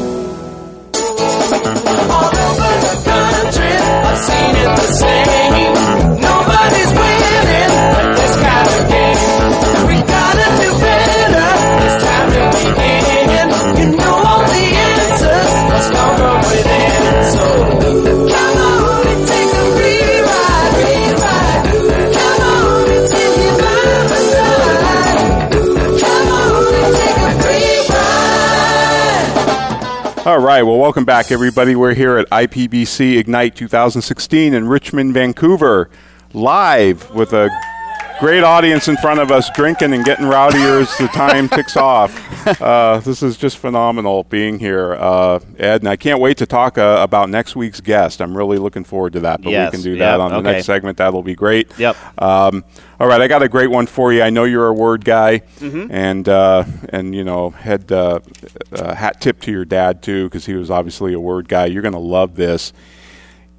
S4: Right. Well, welcome back, everybody. We're here at IPBC Ignite 2016 in Richmond, Vancouver, live with a great audience in front of us, drinking and getting rowdier as the time ticks off. Uh, this is just phenomenal being here, uh, Ed, and I can't wait to talk uh, about next week's guest. I'm really looking forward to that, but
S3: Yes,
S4: we can do that on the
S3: okay.
S4: next segment. That'll be great.
S3: Yep.
S4: Um, all right, I got a great one for you. I know you're a word guy,
S3: Mhm.
S4: and uh, and you know, head uh, uh, hat tip to your dad too, because he was obviously a word guy. You're going to love this.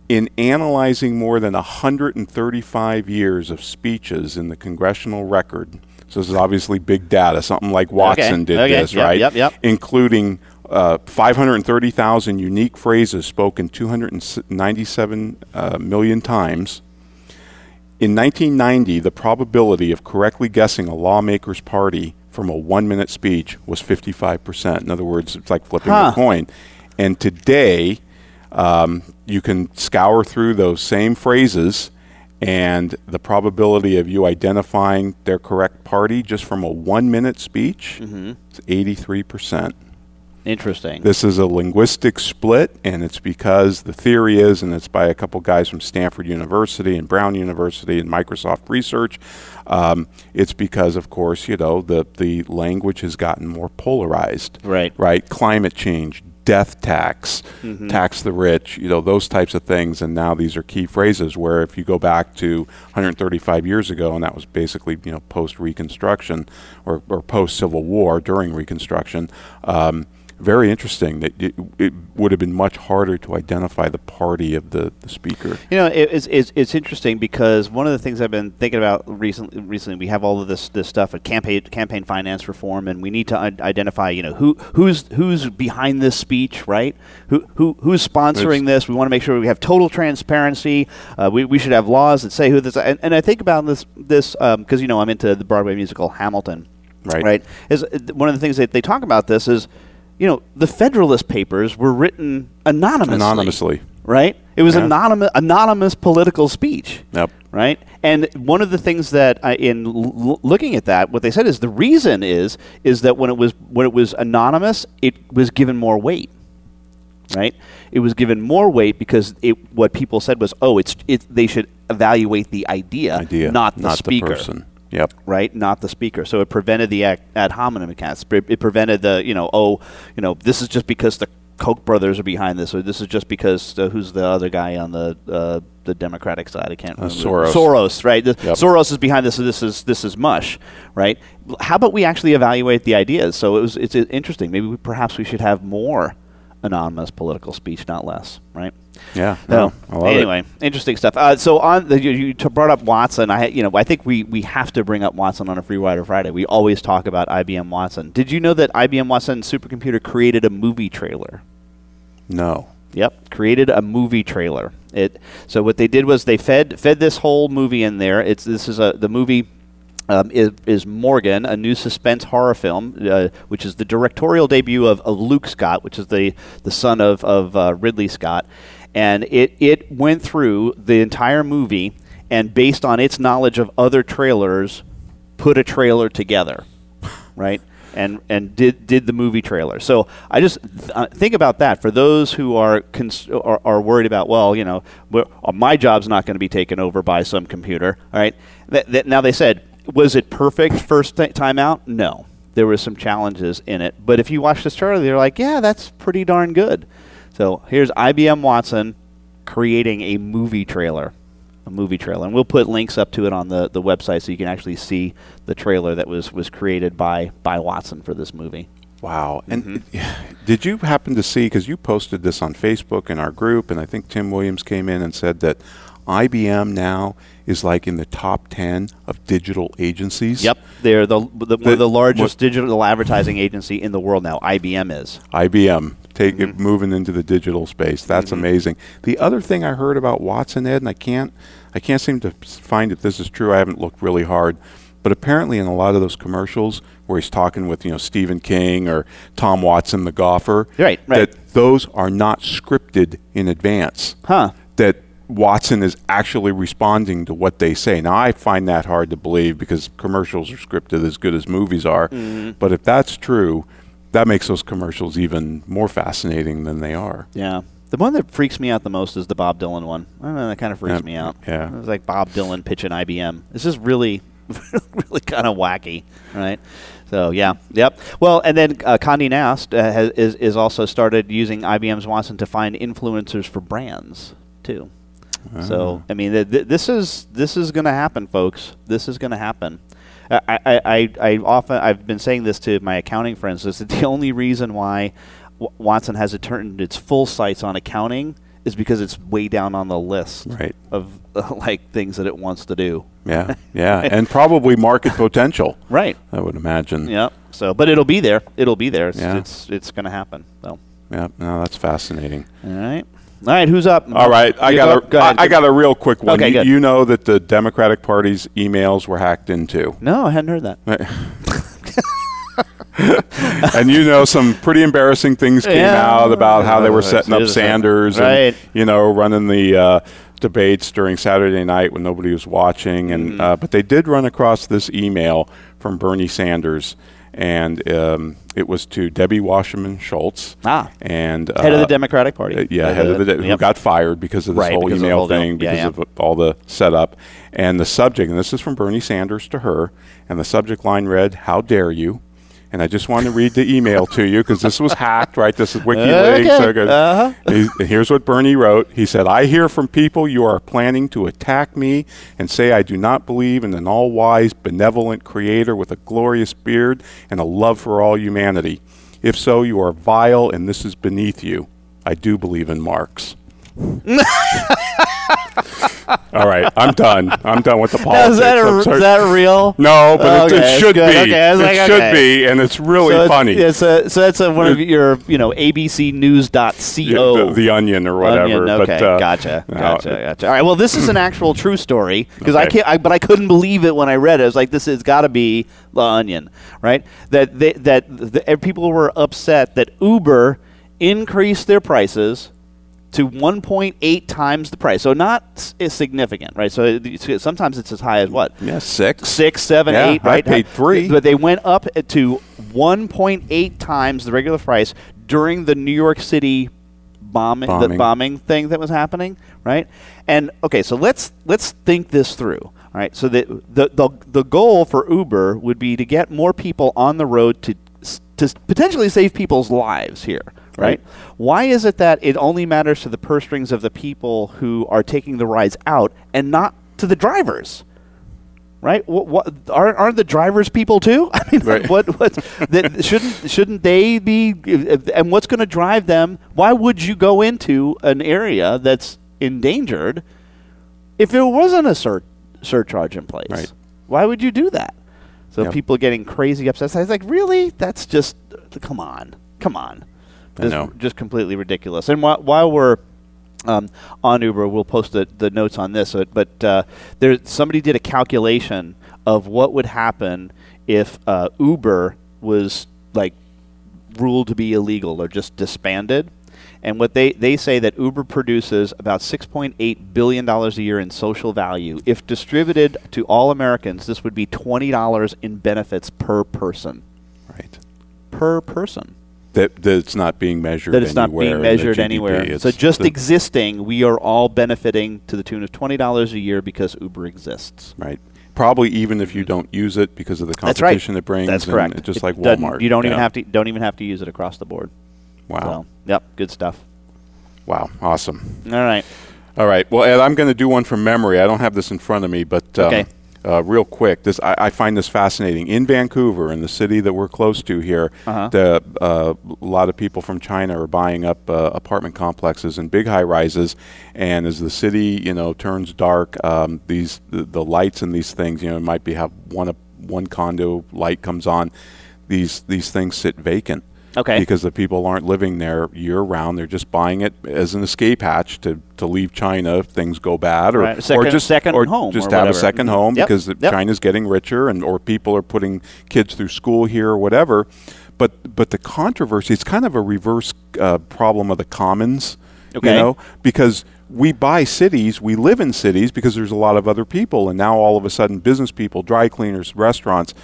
S4: In analyzing more than 135 years of speeches in the congressional record, so this is obviously big data. Something like Watson did
S3: okay,
S4: this,
S3: yep,
S4: right?
S3: yep, yep.
S4: Including uh, 530,000 unique phrases spoken 297 uh, million times. In 1990, the probability of correctly guessing a lawmaker's party from a one minute speech was 55%. In other words, it's like flipping
S3: Huh.
S4: a coin. And today, um, you can scour through those same phrases, and the probability of you identifying their correct party just from a one minute speech
S3: Mhm.
S4: is 83%.
S3: Interesting.
S4: This is a linguistic split, and it's because the theory is, and it's by a couple guys from Stanford University and Brown University and Microsoft Research. Um, it's because, of course, you know the the language has gotten more polarized.
S3: Right.
S4: Right. Climate change, death tax,
S3: Mhm.
S4: tax the rich. You know those types of things, and now these are key phrases. Where if you go back to 135 years ago, and that was basically you know post Reconstruction or, or post Civil War during Reconstruction. Um, very interesting that it, it would have been much harder to identify the party of the, the speaker.
S3: You know, it, it's, it's it's interesting because one of the things I've been thinking about recently, recently we have all of this this stuff at campaign campaign finance reform, and we need to identify, you know, who who's who's behind this speech, right? Who who who's sponsoring this? We want to make sure we have total transparency. Uh, we we should have laws that say who this. And, and I think about this this because you know I'm into the Broadway musical Hamilton,
S4: Right.
S3: Right. Is uh, one of the things that they talk about this is, you know, the Federalist Papers were written anonymously
S4: Anonymously.
S3: right? It was
S4: Yeah.
S3: anonymous, anonymous political speech.
S4: Yep.
S3: Right. And one of the things that I, in l- looking at that, what they said is the reason is is that when it was when it was anonymous, it was given more weight. Right. It was given more weight because it what people said was, oh, it's it. They should evaluate the idea,
S4: Idea,
S3: not the
S4: not the person. Yep.
S3: Right, not the speaker. So it prevented the ac- ad hominem attacks. It it prevented the, you know, oh, you know, this is just because the Koch brothers are behind this, or this is just because uh, who's the other guy on the uh, the Democratic side? I can't
S4: Uh,
S3: remember.
S4: Soros.
S3: Soros, right?
S4: Yep.
S3: Soros is behind this, so this is this is mush, right? How about we actually evaluate the ideas? So it was it's interesting. Maybe we, perhaps we should have more anonymous political speech, not less, right?
S4: Yeah,
S3: So,
S4: no, love it.
S3: anyway, interesting stuff. Uh, so on the, you, you brought up Watson. I you know I think we we have to bring up Watson on a Free Rider Friday. We always talk about IBM Watson. Did you know that IBM Watson supercomputer created a movie trailer?
S4: No.
S3: Yep, created a movie trailer. It so what they did was they fed fed this whole movie in there. It's this is a the movie um, is, is Morgan, a new suspense horror film, uh, which is the directorial debut of, of Luke Scott, which is the the son of of uh, Ridley Scott, and it it went through the entire movie and based on its knowledge of other trailers, put a trailer together, right? And and did did the movie trailer. So I just th- uh, think about that for those who are cons- are, are worried about. Well, you know, my job's not going to be taken over by some computer. All right. Now they said, was it perfect first th- time out? No, there were some challenges in it. But if you watch this trailer, you're like, yeah, that's pretty darn good. So here's IBM Watson creating a movie trailer a movie trailer, and we'll put links up to it on the, the website so you can actually see the trailer that was, was created by by Watson for this movie.
S4: Wow. And mm-hmm. did you happen to see, because you posted this on Facebook in our group, and I think Tim Williams came in and said that IBM now is like in the top 10 of digital agencies?
S3: Yep, they're the, the, one
S4: The-
S3: of the largest digital advertising agency in the world now. IBM is.
S4: IBM take
S3: Mm-hmm.
S4: it moving into the digital space. That's amazing. The other thing I heard about Watson Ed, and I can't, I can't seem to find if this is true. I haven't looked really hard, but apparently in a lot of those commercials where he's talking with you know Stephen King or Tom Watson, the golfer,
S3: Right, right.
S4: that those are not scripted in advance.
S3: Huh.
S4: That Watson is actually responding to what they say. Now I find that hard to believe because commercials are scripted as good as movies are.
S3: Mhm.
S4: But if that's true, that makes those commercials even more fascinating than they are.
S3: Yeah. The one that freaks me out the most is the Bob Dylan one. I don't know, that kind of freaks
S4: Yeah,
S3: me out.
S4: yeah.
S3: It's like Bob Dylan pitching IBM. This is really, really kind of wacky, right? So, yeah. Yep. Well, and then uh, Condé Nast uh, has, is, is also started using IBM's Watson to find influencers for brands, too. So, I mean, th- th- this is this is going to happen, folks. This is going to happen. I, I, I, often I've been saying this to my accounting friends. Is that the only reason why Watson has it turned its full sights on accounting is because it's way down on the list
S4: Right.
S3: of uh, like things that it wants to do.
S4: Yeah, yeah, and probably market potential.
S3: Right.
S4: I would imagine.
S3: Yeah. So, but it'll be there. It'll be there. It's
S4: Yeah.
S3: it's, it's going to happen. So,
S4: Yeah, no, that's fascinating.
S3: all right. All right. Who's up?
S4: All right, I got
S3: go-
S4: a,
S3: go.
S4: I, I got a real quick one.
S3: Okay,
S4: you,
S3: good.
S4: you know that the Democratic Party's emails were hacked into,
S3: No, I hadn't heard that.
S4: and you know some pretty embarrassing things came
S3: Yeah.
S4: out about how they were
S3: Uh,
S4: setting up Sanders
S3: right.
S4: and you know running the uh, debates during Saturday night when nobody was watching, and
S3: Mm-hmm.
S4: uh, but they did run across this email from Bernie Sanders. And um, it was to Debbie Wasserman Schultz,
S3: Ah.
S4: and uh,
S3: Head of the Democratic Party.
S4: uh, yeah,
S3: Uh,
S4: head of the who
S3: yep.
S4: got fired because of this
S3: Right,
S4: whole
S3: because
S4: email
S3: whole deal.
S4: thing,
S3: Yeah,
S4: because
S3: yeah.
S4: of all the setup. And the subject, and this is from Bernie Sanders to her, and the subject line read, "How dare you?" And I just want to read the email to you because this was hacked, right? This is WikiLeaks.
S3: Okay.
S4: Okay.
S3: Uh-huh.
S4: He- Here's what Bernie wrote. He said, I hear from people you are planning to attack me and say I do not believe in an all wise, benevolent creator with a glorious beard and a love for all humanity. If so, you are vile and this is beneath you. I do believe in Marx. All right, I'm done. I'm done with the politics.
S3: is that, a, is that real?
S4: No, but it-
S3: Okay,
S4: it, should
S3: good.
S4: be.
S3: Okay, I was
S4: it
S3: like,
S4: should
S3: okay.
S4: be, and it's really
S3: so
S4: funny.
S3: It's, it's a, so that's a, one of your, you know, abcnews.co.
S4: The, the Onion or whatever.
S3: Onion, okay,
S4: but, uh,
S3: gotcha,
S4: no,
S3: gotcha, gotcha. All right, well, this is an actual true story because I
S4: Okay.
S3: can't, I, but I couldn't believe it when I read it. I was like, this has got to be the Onion, right? That they, that the, people were upset that Uber increased their prices to 1.8 times the price. So not s- significant, right? So it- sometimes it's as high as what?
S4: Yeah, six.
S3: Six,
S4: Yeah,
S3: eight,
S4: I
S3: right?
S4: paid three.
S3: But they went up to 1.8 times the regular price during the New York City bombing, the
S4: Bombing.
S3: bombing thing that was happening, right? And okay, so let's let's think this through. All right, so the the the, the goal for Uber would be to get more people on the road to to potentially save people's lives here, right? Why is it that it only matters to the purse strings of the people who are taking the rides out and not to the drivers? right? What, what aren't, aren't the drivers people too? I mean,
S4: Right.
S3: what what that, shouldn't shouldn't they be? And what's going to drive them? Why would you go into an area that's endangered if there wasn't a sur- surcharge in place?
S4: Right.
S3: Why would you do that? So
S4: Yep.
S3: people getting crazy upset. I was like, really? That's just come on, come on.
S4: Know.
S3: just completely ridiculous. And while, while we're um, on Uber, we'll post the, the notes on this. But, but uh, there, somebody did a calculation of what would happen if uh, Uber was like ruled to be illegal or just disbanded. And what they, they say that Uber produces about $6.8 billion a year in social value. If distributed to all Americans, this would be $20 in benefits per person.
S4: Right.
S3: Per person.
S4: That that's not being measured.
S3: That it's not being measured anywhere. So just
S4: the-
S3: existing, we are all benefiting to the tune of $20 a year because Uber exists.
S4: right. Probably even if you don't use it because of the
S3: That's right.
S4: competition it brings.
S3: That's correct.
S4: Just
S3: It
S4: like Walmart.
S3: You don't even have to don't even have to use it across the board.
S4: Wow.
S3: So, yep, good stuff.
S4: Wow. Awesome.
S3: All right.
S4: All right. Well, Ed, I'm going to do one from memory. I don't have this in front of me, but um,
S3: Okay.
S4: Uh, real quick, this I, I find this fascinating. In Vancouver, in the city that we're close to here,
S3: Uh-huh.
S4: the, uh, a lot of people from China are buying up uh, apartment complexes and big high rises. And as the city, you know, turns dark, um, these the, the lights and these things, you know, might be have one one condo light comes on. These these things sit vacant.
S3: Okay.
S4: Because the people aren't living there year round; they're just buying it as an escape hatch to, to leave China if things go bad, or
S3: Right,
S4: or just
S3: second
S4: or
S3: home
S4: just
S3: or
S4: have a second
S3: Mhm.
S4: home
S3: Yep,
S4: because
S3: yep.
S4: China's getting richer, and or people are putting kids through school here or whatever. But but the controversy it's kind of a reverse uh, problem of the commons,
S3: Okay.
S4: you know, because we buy cities, we live in cities because there's a lot of other people, and now all of a sudden, business people, dry cleaners, restaurants,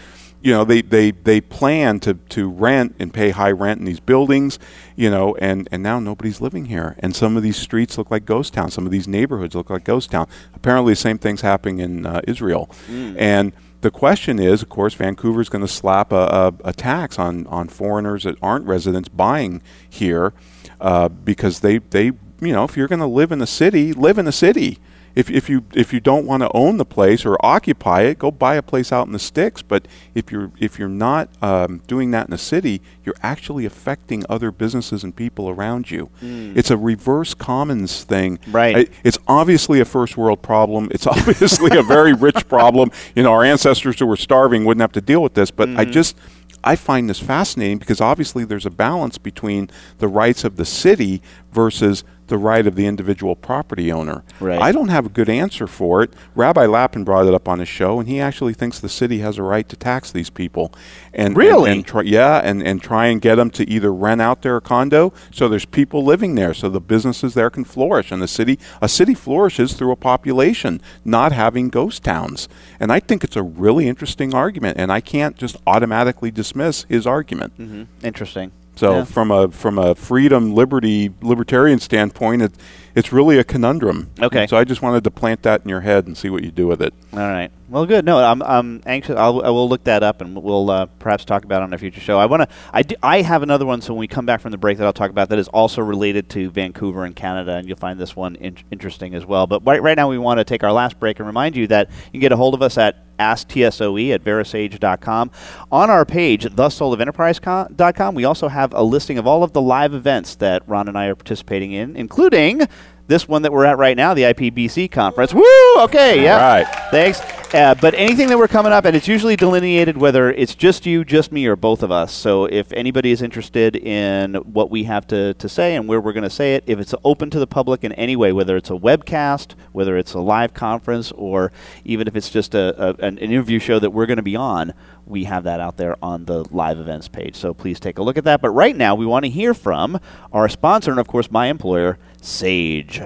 S4: you know, they, they, they plan to, to rent and pay high rent in these buildings, you know, and, and now nobody's living here. And some of these streets look like ghost towns. Some of these neighborhoods look like ghost town. Apparently, the same thing's happening in uh, Israel. And the question is, of course, Vancouver's going to slap a, a, a tax on, on foreigners that aren't residents buying here uh, because they, they, you know, if you're going to live in the city, live in the city. If, if you if you don't want to own the place or occupy it, go buy a place out in the sticks. But if you're if you're not um, doing that in the city, you're actually affecting other businesses and people around you.
S3: Mm.
S4: It's a reverse commons thing.
S3: Right.
S4: I- it's obviously a first world problem. It's obviously a very rich problem. You know, our ancestors who were starving wouldn't have to deal with this. But I
S3: Mhm.
S4: just I find this fascinating because obviously there's a balance between the rights of the city versus the right of the individual property owner.
S3: Right.
S4: I don't have a good answer for it. Rabbi Lapin brought it up on his show, and he actually thinks the city has a right to tax these people. And
S3: Really?
S4: and, and try, yeah, and, and try and get them to either rent out their condo so there's people living there, so the businesses there can flourish, and the city a city flourishes through a population, not having ghost towns. And I think it's a really interesting argument, and I can't just automatically dismiss his argument.
S3: hmm Interesting.
S4: So
S3: Yeah.
S4: from a from a freedom, liberty, libertarian standpoint, it, it's really a conundrum.
S3: Okay.
S4: So I just wanted to plant that in your head and see what you do with it.
S3: All right. Well, good. No, I'm, I'm anxious. I'll, I will look that up and we'll uh, perhaps talk about it on a future show. I want to. I, do, I have another one. So when we come back from the break, that I'll talk about that is also related to Vancouver and Canada, and you'll find this one in- interesting as well. But right, right now, we want to take our last break and remind you that you can get a hold of us at AskTSOE at Verasage.com. On our page, thesoulofenterprise.com, we also have a listing of all of the live events that Ron and I are participating in, including this one that we're at right now, the IPBC conference. Woo! Okay, yeah.
S4: All right.
S3: Thanks. Uh, but anything that we're coming up, and it's usually delineated whether it's just you, just me, or both of us. So if anybody is interested in what we have to, to say and where we're going to say it, if it's open to the public in any way, whether it's a webcast, whether it's a live conference, or even if it's just a, a, an interview show that we're going to be on, we have that out there on the live events page. So please take a look at that. But right now, we want to hear from our sponsor and, of course, my employer, Sage.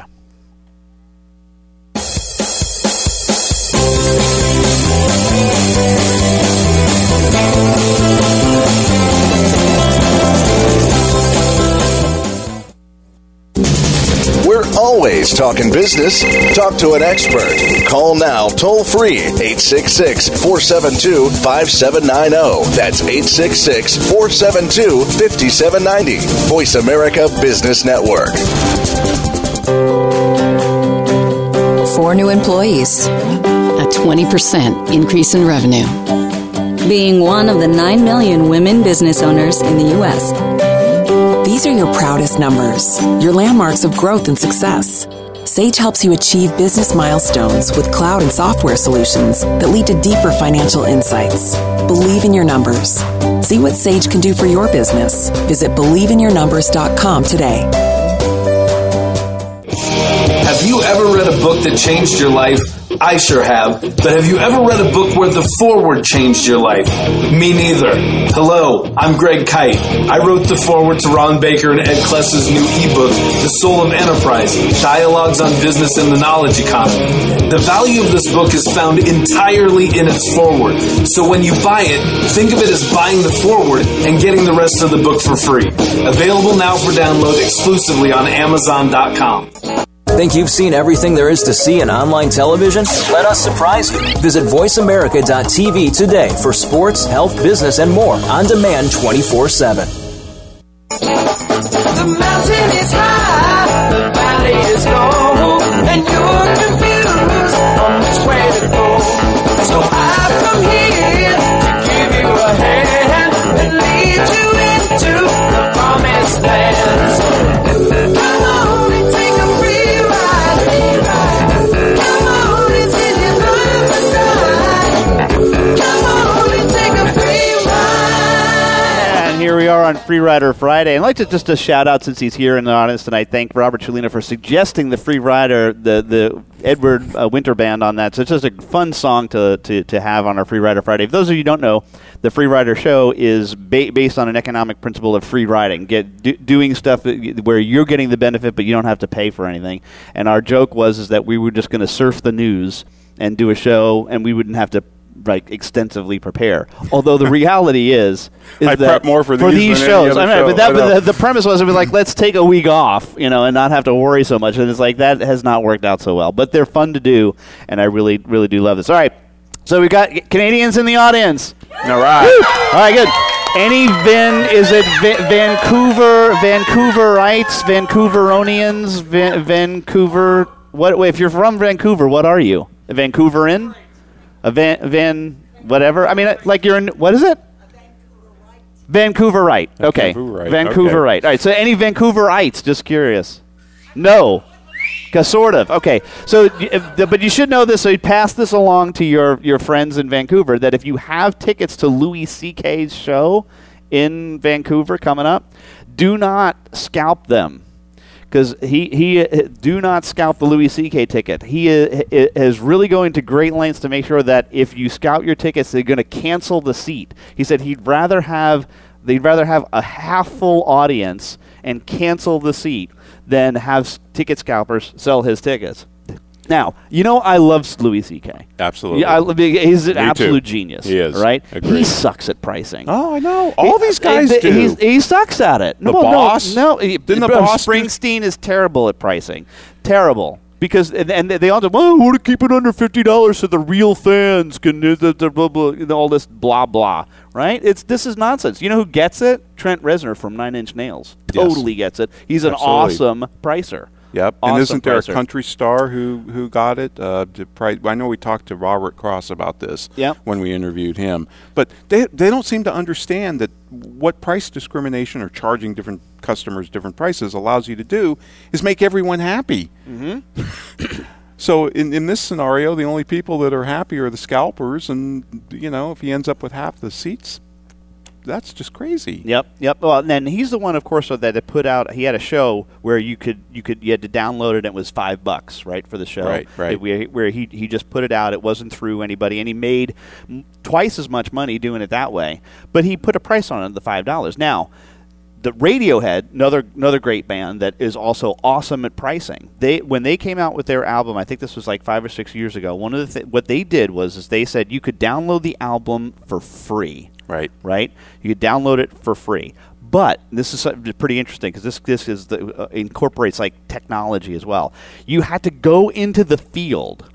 S2: Always talking business. Talk to an expert. Call now toll free 866 472 5790. That's 866 472 5790. Voice America Business Network.
S8: Four new employees. A
S7: 20% increase in revenue.
S8: Being one of the 9 million women business owners in the U.S.
S9: These are your proudest numbers, your landmarks of growth and success. Sage helps you achieve business milestones with cloud and software solutions that lead to deeper financial insights. Believe in your numbers. See what Sage can do for your business. Visit believeinyournumbers.com today.
S6: Have you ever read a book that changed your life? I sure have. But have you ever read a book where the foreword changed your life? Me neither. Hello, I'm Greg Kyte. I wrote the foreword to Ron Baker and Ed Kless's new ebook, The Soul of Enterprise Dialogues on Business and the Knowledge Economy. The value of this book is found entirely in its foreword. So when you buy it, think of it as buying the foreword and getting the rest of the book for free. Available now for download exclusively on Amazon.com.
S11: Think you've seen everything there is to see in online television? Let us surprise you. Visit VoiceAmerica.tv today for sports, health, business, and more on demand 24 7.
S12: The mountain is high, the valley is low, Free
S3: Rider Friday. I'd like to just a shout out since he's here in the audience tonight. Thank Robert Cholina for suggesting the Free Rider, the the Edward uh, Winter Band on that. So it's just a fun song to, to, to have on our Free Rider Friday. For those of you who don't know, the Free Rider Show is ba- based on an economic principle of free riding, get do, doing stuff where you're getting the benefit, but you don't have to pay for anything. And our joke was is that we were just going to surf the news and do a show, and we wouldn't have to like extensively prepare. Although the reality is, is
S4: I
S3: that
S4: prep more for these than any
S3: shows. I mean,
S4: show.
S3: but, that, but the, the premise was it was like let's take a week off, you know, and not have to worry so much. And it's like that has not worked out so well. But they're fun to do, and I really, really do love this. All right, so we've got Canadians in the audience.
S4: All right.
S3: Woo! All right, good. Any Van is it Va- Vancouver Vancouverites, Vancouveronians, Va- Vancouver? What? Wait, if you're from Vancouver, what are you? A Vancouveran? A Van Van whatever? I mean, uh, like you're in what is it? Vancouverite. Okay.
S4: Vancouverite,
S3: Vancouverite.
S4: okay. Vancouver Right.
S3: All right. So any Vancouverites? Just curious. No. Sort of. Okay. So, but you should know this. So you pass this along to your your friends in Vancouver that if you have tickets to Louis C.K.'s show in Vancouver coming up, do not scalp them because he he uh, do not scalp the Louis C.K. ticket. He uh, i- is really going to great lengths to make sure that if you scalp your tickets, they're going to cancel the seat. He said he'd rather have they'd rather have a half full audience and cancel the seat than have ticket scalpers sell his tickets. Now, you know I love Louis C.K.
S4: Absolutely.
S3: Yeah, I, he's an
S4: Me too.
S3: absolute genius.
S4: He is.
S3: right.
S4: Agreed.
S3: He sucks at pricing.
S4: Oh, I know. All
S3: He-
S4: these guys
S3: he,
S4: do.
S3: he's- he sucks at it.
S4: The
S3: no, no,
S4: boss?
S3: No, he-
S4: Didn't the
S3: Bruce
S4: boss do-
S3: Springsteen is terrible at pricing. Terrible. Because and, and they all do, well, we want to keep it under fifty dollars so the real fans can do the, the blah, blah, all this blah blah. Right? It's this is nonsense. You know who gets it? Trent Reznor from Nine Inch Nails.
S4: Yes.
S3: Totally gets it. He's an
S4: Absolutely.
S3: awesome pricer.
S4: Yep.
S3: Awesome
S4: and isn't there a country star who, who got it? Uh, to pri- I know we talked to Robert Cross about this
S3: Yep.
S4: when we interviewed him. But they, they don't seem to understand that what price discrimination or charging different customers different prices allows you to do is make everyone happy.
S3: Mm-hmm.
S4: So in, in this scenario, the only people that are happy are the scalpers, and you know if he ends up with half the seats, that's just crazy.
S3: Yep, yep. Well, and then he's the one, of course, that put out. He had a show where you could you could you had to download it. and It was five bucks, right, for the show.
S4: Right, right.
S3: Where, where he he just put it out. It wasn't through anybody, and he made m- twice as much money doing it that way. But he put a price on it, of the five dollars. Now, the Radiohead, another another great band that is also awesome at pricing. They when they came out with their album, I think this was like five or six years ago. One of the th- what they did was is they said you could download the album for free
S4: Right.
S3: right? You could download it for free. But this is pretty interesting because this this is the, uh, incorporates like technology as well. You had to go into the field,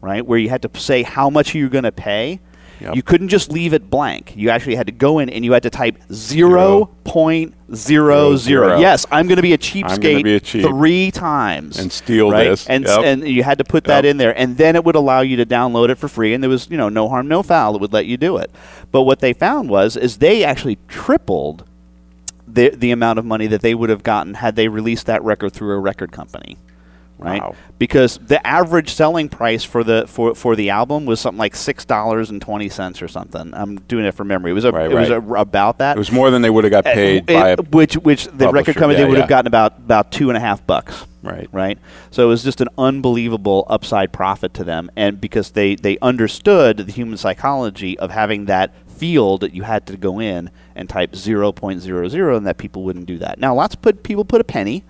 S3: right, where you had to say how much you're going to pay,
S4: Yep.
S3: You couldn't just leave it blank. You actually had to go in and you had to type zero point zero zero. Yes, I'm going to be a cheapskate
S4: cheap.
S3: three times
S4: And steal
S3: right?
S4: this.
S3: And
S4: Yep.
S3: and you had to put that
S4: Yep.
S3: in there, and then it would allow you to download it for free. And there was you know no harm, no foul. It would let you do it. But what they found was is they actually tripled the the amount of money that they would have gotten had they released that record through a record company. Right,
S4: Wow.
S3: because the average selling price for the for, for the album was something like six dollars and twenty cents or something. I'm doing it from memory. It was a,
S4: Right,
S3: it was a, about that.
S4: It was more than they would have got
S3: Uh,
S4: paid
S3: it-
S4: by a
S3: which which the record company
S4: Yeah,
S3: they would have
S4: yeah.
S3: gotten about about two and a half bucks.
S4: Right.
S3: Right. So it was just an unbelievable upside profit to them, and because they they understood the human psychology of having that field that you had to go in and type zero point zero zero, and that people wouldn't do that. Now lots of put people put a penny.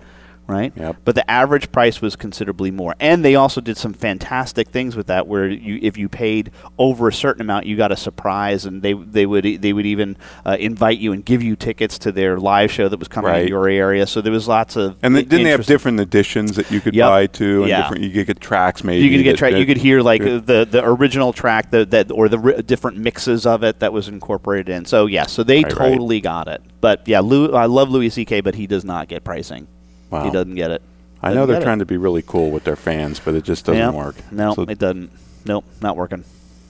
S3: Right,
S4: Yep.
S3: but the average price was considerably more, and they also did some fantastic things with that. Where you, if you paid over a certain amount, you got a surprise, and they they would they would even uh, invite you and give you tickets to their live show that was coming in
S4: Right.
S3: your area. So there was lots of
S4: And they, didn't they have different editions that you could
S3: Yep.
S4: buy too? And
S3: Yeah.
S4: different, you could get tracks maybe.
S3: you could get track. You could hear like the the original track that that or the ri- different mixes of it that was incorporated in. So yeah, so they
S4: Right, right.
S3: totally got it. But yeah, Lou, I love Louis C.K., but he does not get pricing.
S4: Wow.
S3: He doesn't get it.
S4: I know they're
S3: get it.
S4: trying to be really cool with their fans, but it just doesn't
S3: Yeah.
S4: work.
S3: No,
S4: So-
S3: it doesn't. Nope, not working.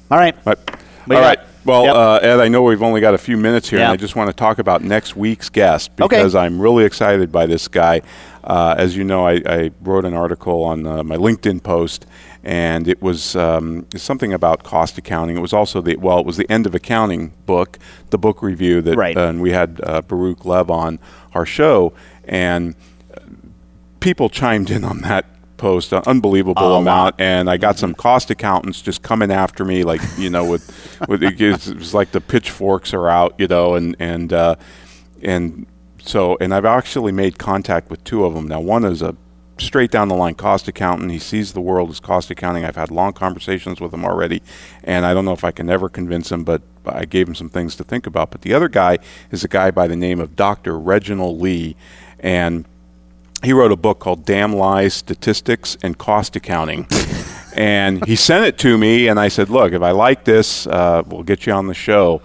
S3: All right. We
S4: all
S3: got-
S4: Well,
S3: Yep.
S4: uh, Ed, I know we've only got a few minutes here,
S3: Yeah.
S4: and I just want to talk about next week's guest
S3: Okay.
S4: because I'm really excited by this guy. Uh, as you know, I, I wrote an article on uh, my LinkedIn post, and it was um, something about cost accounting. It was also the well, it was the end of accounting book, the book review that,
S3: Right.
S4: and we had uh, Baruch Lev on our show, and people chimed in on that post, an unbelievable
S3: A
S4: amount, and I got some cost accountants just coming after me, like you know, with with it, was- it was like the pitchforks are out, you know, and and uh, and so and I've actually made contact with two of them now. One is a straight down the line cost accountant. He sees the world as cost accounting. I've had long conversations with him already, and I don't know if I can ever convince him, but I gave him some things to think about. But the other guy is a guy by the name of Dr. Reginald Lee, and he wrote a book called Damn Lies, Statistics, and Cost Accounting. and he sent it to me, and I said, Look, if I like this, uh, we'll get you on the show.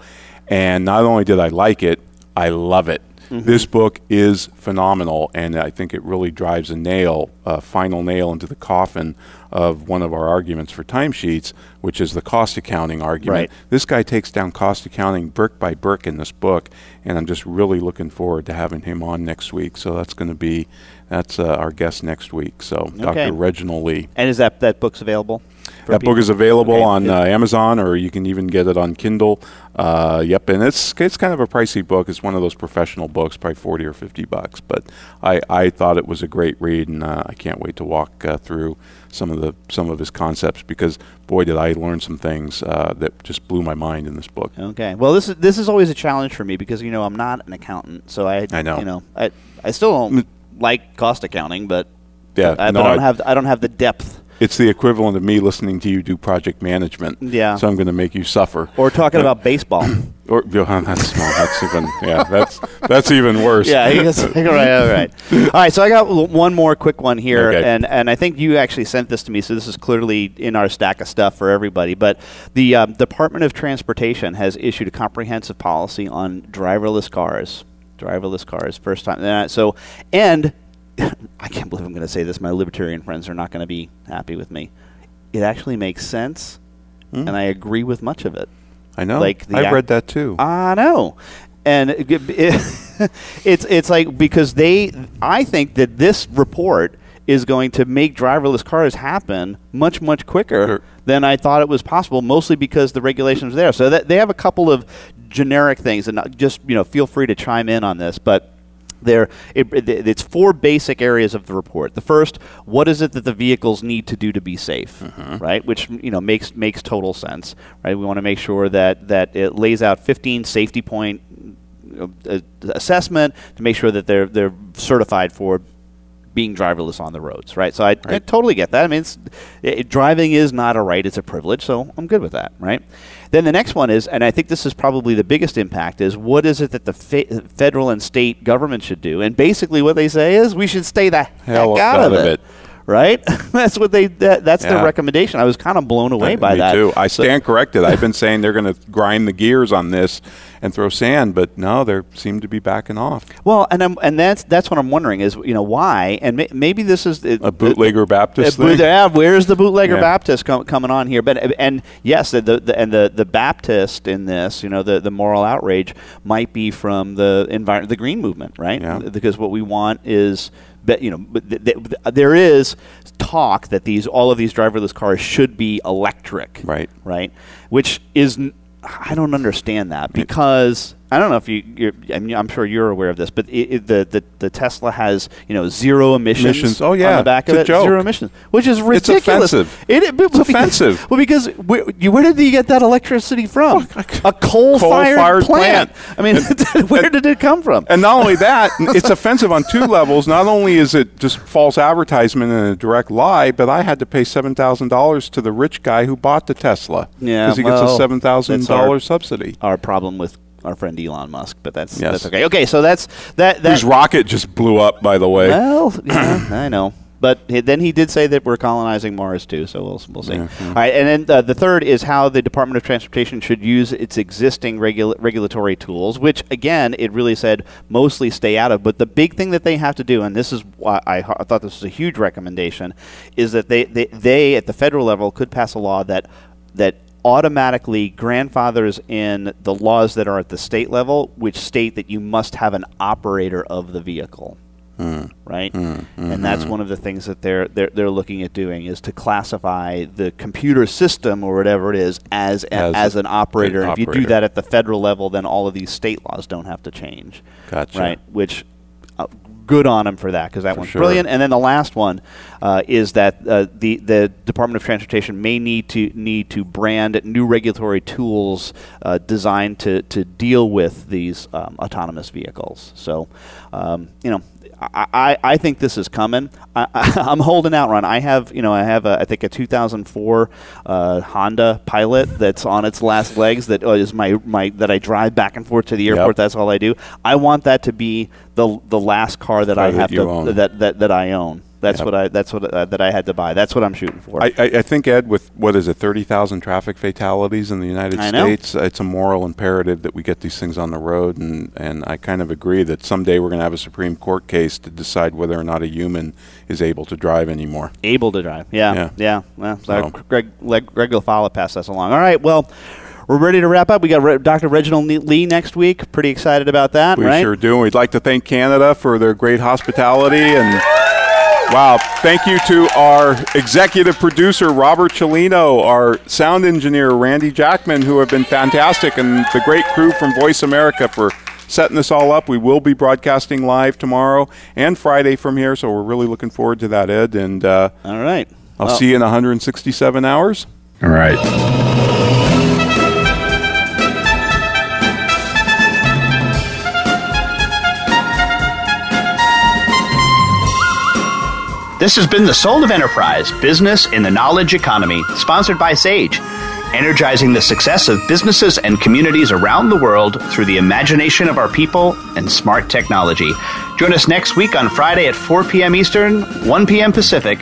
S4: And not only did I like it, I love it. This book is phenomenal, and I think it really drives a nail, a final nail into the coffin of one of our arguments for timesheets, which is the cost accounting argument.
S3: Right.
S4: This guy takes down cost accounting brick by brick in this book, and I'm just really looking forward to having him on next week. So that's going to be that's uh, our guest next week. So
S3: Okay.
S4: Dr. Reginald Lee.
S3: And is that that book's available?
S4: That book is available
S3: Okay.
S4: on uh, Amazon, or you can even get it on Kindle. Uh, yep, and it's it's kind of a pricey book. It's one of those professional books, probably forty or fifty bucks. But I, I thought it was a great read, and uh, I can't wait to walk uh, through some of the some of his concepts because boy, did I learn some things uh, that just blew my mind in this book.
S3: Okay. Well, this is this is always a challenge for me because you know I'm not an accountant, so I
S4: I know.
S3: you know I I still don't like cost accounting, but
S4: Yeah,
S3: I,
S4: no,
S3: I don't
S4: I-
S3: have I don't have the depth
S4: It's the equivalent of me listening to you do project management.
S3: Yeah.
S4: So I'm going to make you suffer.
S3: or talking
S4: Uh,
S3: about baseball.
S4: Or yeah, that's that's even yeah that's that's even worse.
S3: yeah, he goes, right, all right. All right, so I got one more quick one here,
S4: Okay.
S3: and, and I think you actually sent this to me, so this is clearly in our stack of stuff for everybody. But the um, Department of Transportation has issued a comprehensive policy on driverless cars. Driverless cars, first time. So, and I can't believe I'm going to say this. My libertarian friends are not going to be happy with me. It actually makes sense, hmm? and I agree with much of it.
S4: I know.
S3: Like
S4: I've
S3: ac-
S4: read that too.
S3: I know, and it, it- it's it's like because they, I think that this report is going to make driverless cars happen much much quicker
S4: Sure.
S3: than I thought it was possible. Mostly because the regulations are there. So that they have a couple of generic things, and just you know, feel free to chime in on this, but. There, it, it- it's four basic areas of the report. The first, what is it that the vehicles need to do to be safe, right? Which you know makes makes total sense, right? We want to make sure that that it lays out 15 safety point uh, assessment to make sure that they're they're certified for being driverless on the roads, right? So I, I totally get that. I mean, it's, it, driving is not a right; it's a privilege. So I'm good with that, right? Then the next one is, and I think this is probably the biggest impact, is what is it that the fe- federal and state government should do? And basically, what they say is we should stay the
S4: Hell
S3: heck out, of it.
S4: it.
S3: Right? that's what they. That, that's
S4: Yeah.
S3: their recommendation. I was kind of blown away by
S4: Me
S3: that.
S4: too. I
S3: So-
S4: stand corrected. I've been saying they're going to grind the gears on this and throw sand, but no, they seem to be backing off.
S3: Well, and I'm, and that's that's what I'm wondering is you know why, and may, maybe this is the,
S4: A bootlegger Baptist thing?
S3: yeah, where's the bootlegger
S4: Yeah.
S3: Baptist com- coming on here? But and yes, the, the, the and the, the Baptist in this, you know, the, the moral outrage might be from the environment, the green movement, right? Because what we want is. But you know, th- th- there is talk that these all of these driverless cars should be electric,
S4: right?
S3: Right, which is n- I don't understand that because I don't know if you you're, I mean, I'm sure you're aware of this, but it, it, the, the the Tesla has you know zero emissions.
S4: Emissions. Oh,
S3: on
S4: yeah.
S3: the back
S4: It's
S3: of it,
S4: joke.
S3: zero emissions, which is
S4: It's
S3: ridiculous.
S4: offensive.
S3: It, it,
S4: It's offensive.
S3: Well, because where, where did you get that electricity from? a coal-fired,
S4: Coal-fired
S3: plant. I mean, where did it come from?
S4: And not only that, it's offensive on two levels. Not only is it just false advertisement and a direct lie, but I had to pay seven thousand dollars to the rich guy who bought the Tesla
S3: Yeah,
S4: because he gets a seven thousand dollar subsidy.
S3: Our problem with our friend Elon Musk, but that's
S4: Yes.
S3: that's okay. Okay, so that's that. that
S4: Whose rocket just blew up, by the way.
S3: Well, yeah, I know. But then he did say that we're colonizing Mars too, so we'll, we'll see.
S4: Yeah.
S3: All right, and then uh, the third is how the Department of Transportation should use its existing regula- regulatory tools, which again, it really said mostly stay out of. But the big thing that they have to do, and this is why I, I thought this was a huge recommendation, is that they, they, they at the federal level could pass a law that that automatically grandfathers in the laws that are at the state level, which state that you must have an operator of the vehicle hmm. right? Hmm. And that's hmm. one of the things that they're, they're they're looking at doing is to classify the computer system or whatever it is as a,
S4: As
S3: as, an operator.
S4: an
S3: And if you do that at the federal level, then all of these state laws don't have to change.
S4: Gotcha.
S3: Right? Which uh, good on them for that because that
S4: For
S3: one's
S4: sure.
S3: brilliant. And then the last one uh, is that uh, the the Department of Transportation may need to need to brand new regulatory tools uh, designed to to deal with these um, autonomous vehicles. So, um, you know. I, I, I think this is coming. I, I, I'm holding out, Ron. I have, you know, I have, a, I think, a 2004 uh, Honda Pilot that's on its last legs. That uh, my, my that I drive back and forth to the airport. That's all I do. I want that to be the the last car that
S4: Car
S3: I have to that, that that I own. That's
S4: Yep.
S3: what I that's what uh, that I had to buy. That's what I'm shooting for.
S4: I, I, I think Ed, with what is it, thirty thousand traffic fatalities in the United
S3: I.
S4: States, uh, it's a moral imperative that we get these things on the road, and, and I kind of agree that someday we're going to have a Supreme Court case to decide whether or not a human is able to drive anymore.
S3: Able to drive. Yeah,
S4: Yeah.
S3: yeah. Well, so Greg Greg Greg Lafala passed us along. All right. Well. We're ready to wrap up. We got Re- Dr. Reginald Lee next week. Pretty excited about that,
S4: We
S3: right?
S4: sure do. We'd like to thank Canada for their great hospitality and. Wow. Thank you to our executive producer, Robert Chelino, our sound engineer, Randy Jackman, who have been fantastic, and the great crew from Voice America for setting this all up. We will be broadcasting live tomorrow and Friday from here, so we're really looking forward to that, Ed. And uh,
S3: All right.
S4: I'll
S3: Well-
S4: see you in 167 hours.
S13: All right.
S14: This has been the Soul of Enterprise Business in the Knowledge Economy, sponsored by Sage, energizing the success of businesses and communities around the world through the imagination of our people and smart technology. Join us next week on Friday at 4 p.m. Eastern, 1 p.m. Pacific.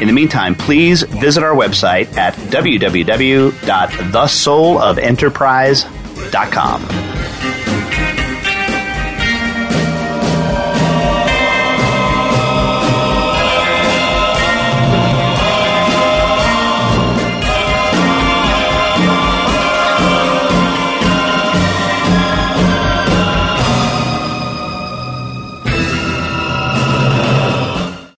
S14: In the meantime, please visit our website at www.thesoulofenterprise.com.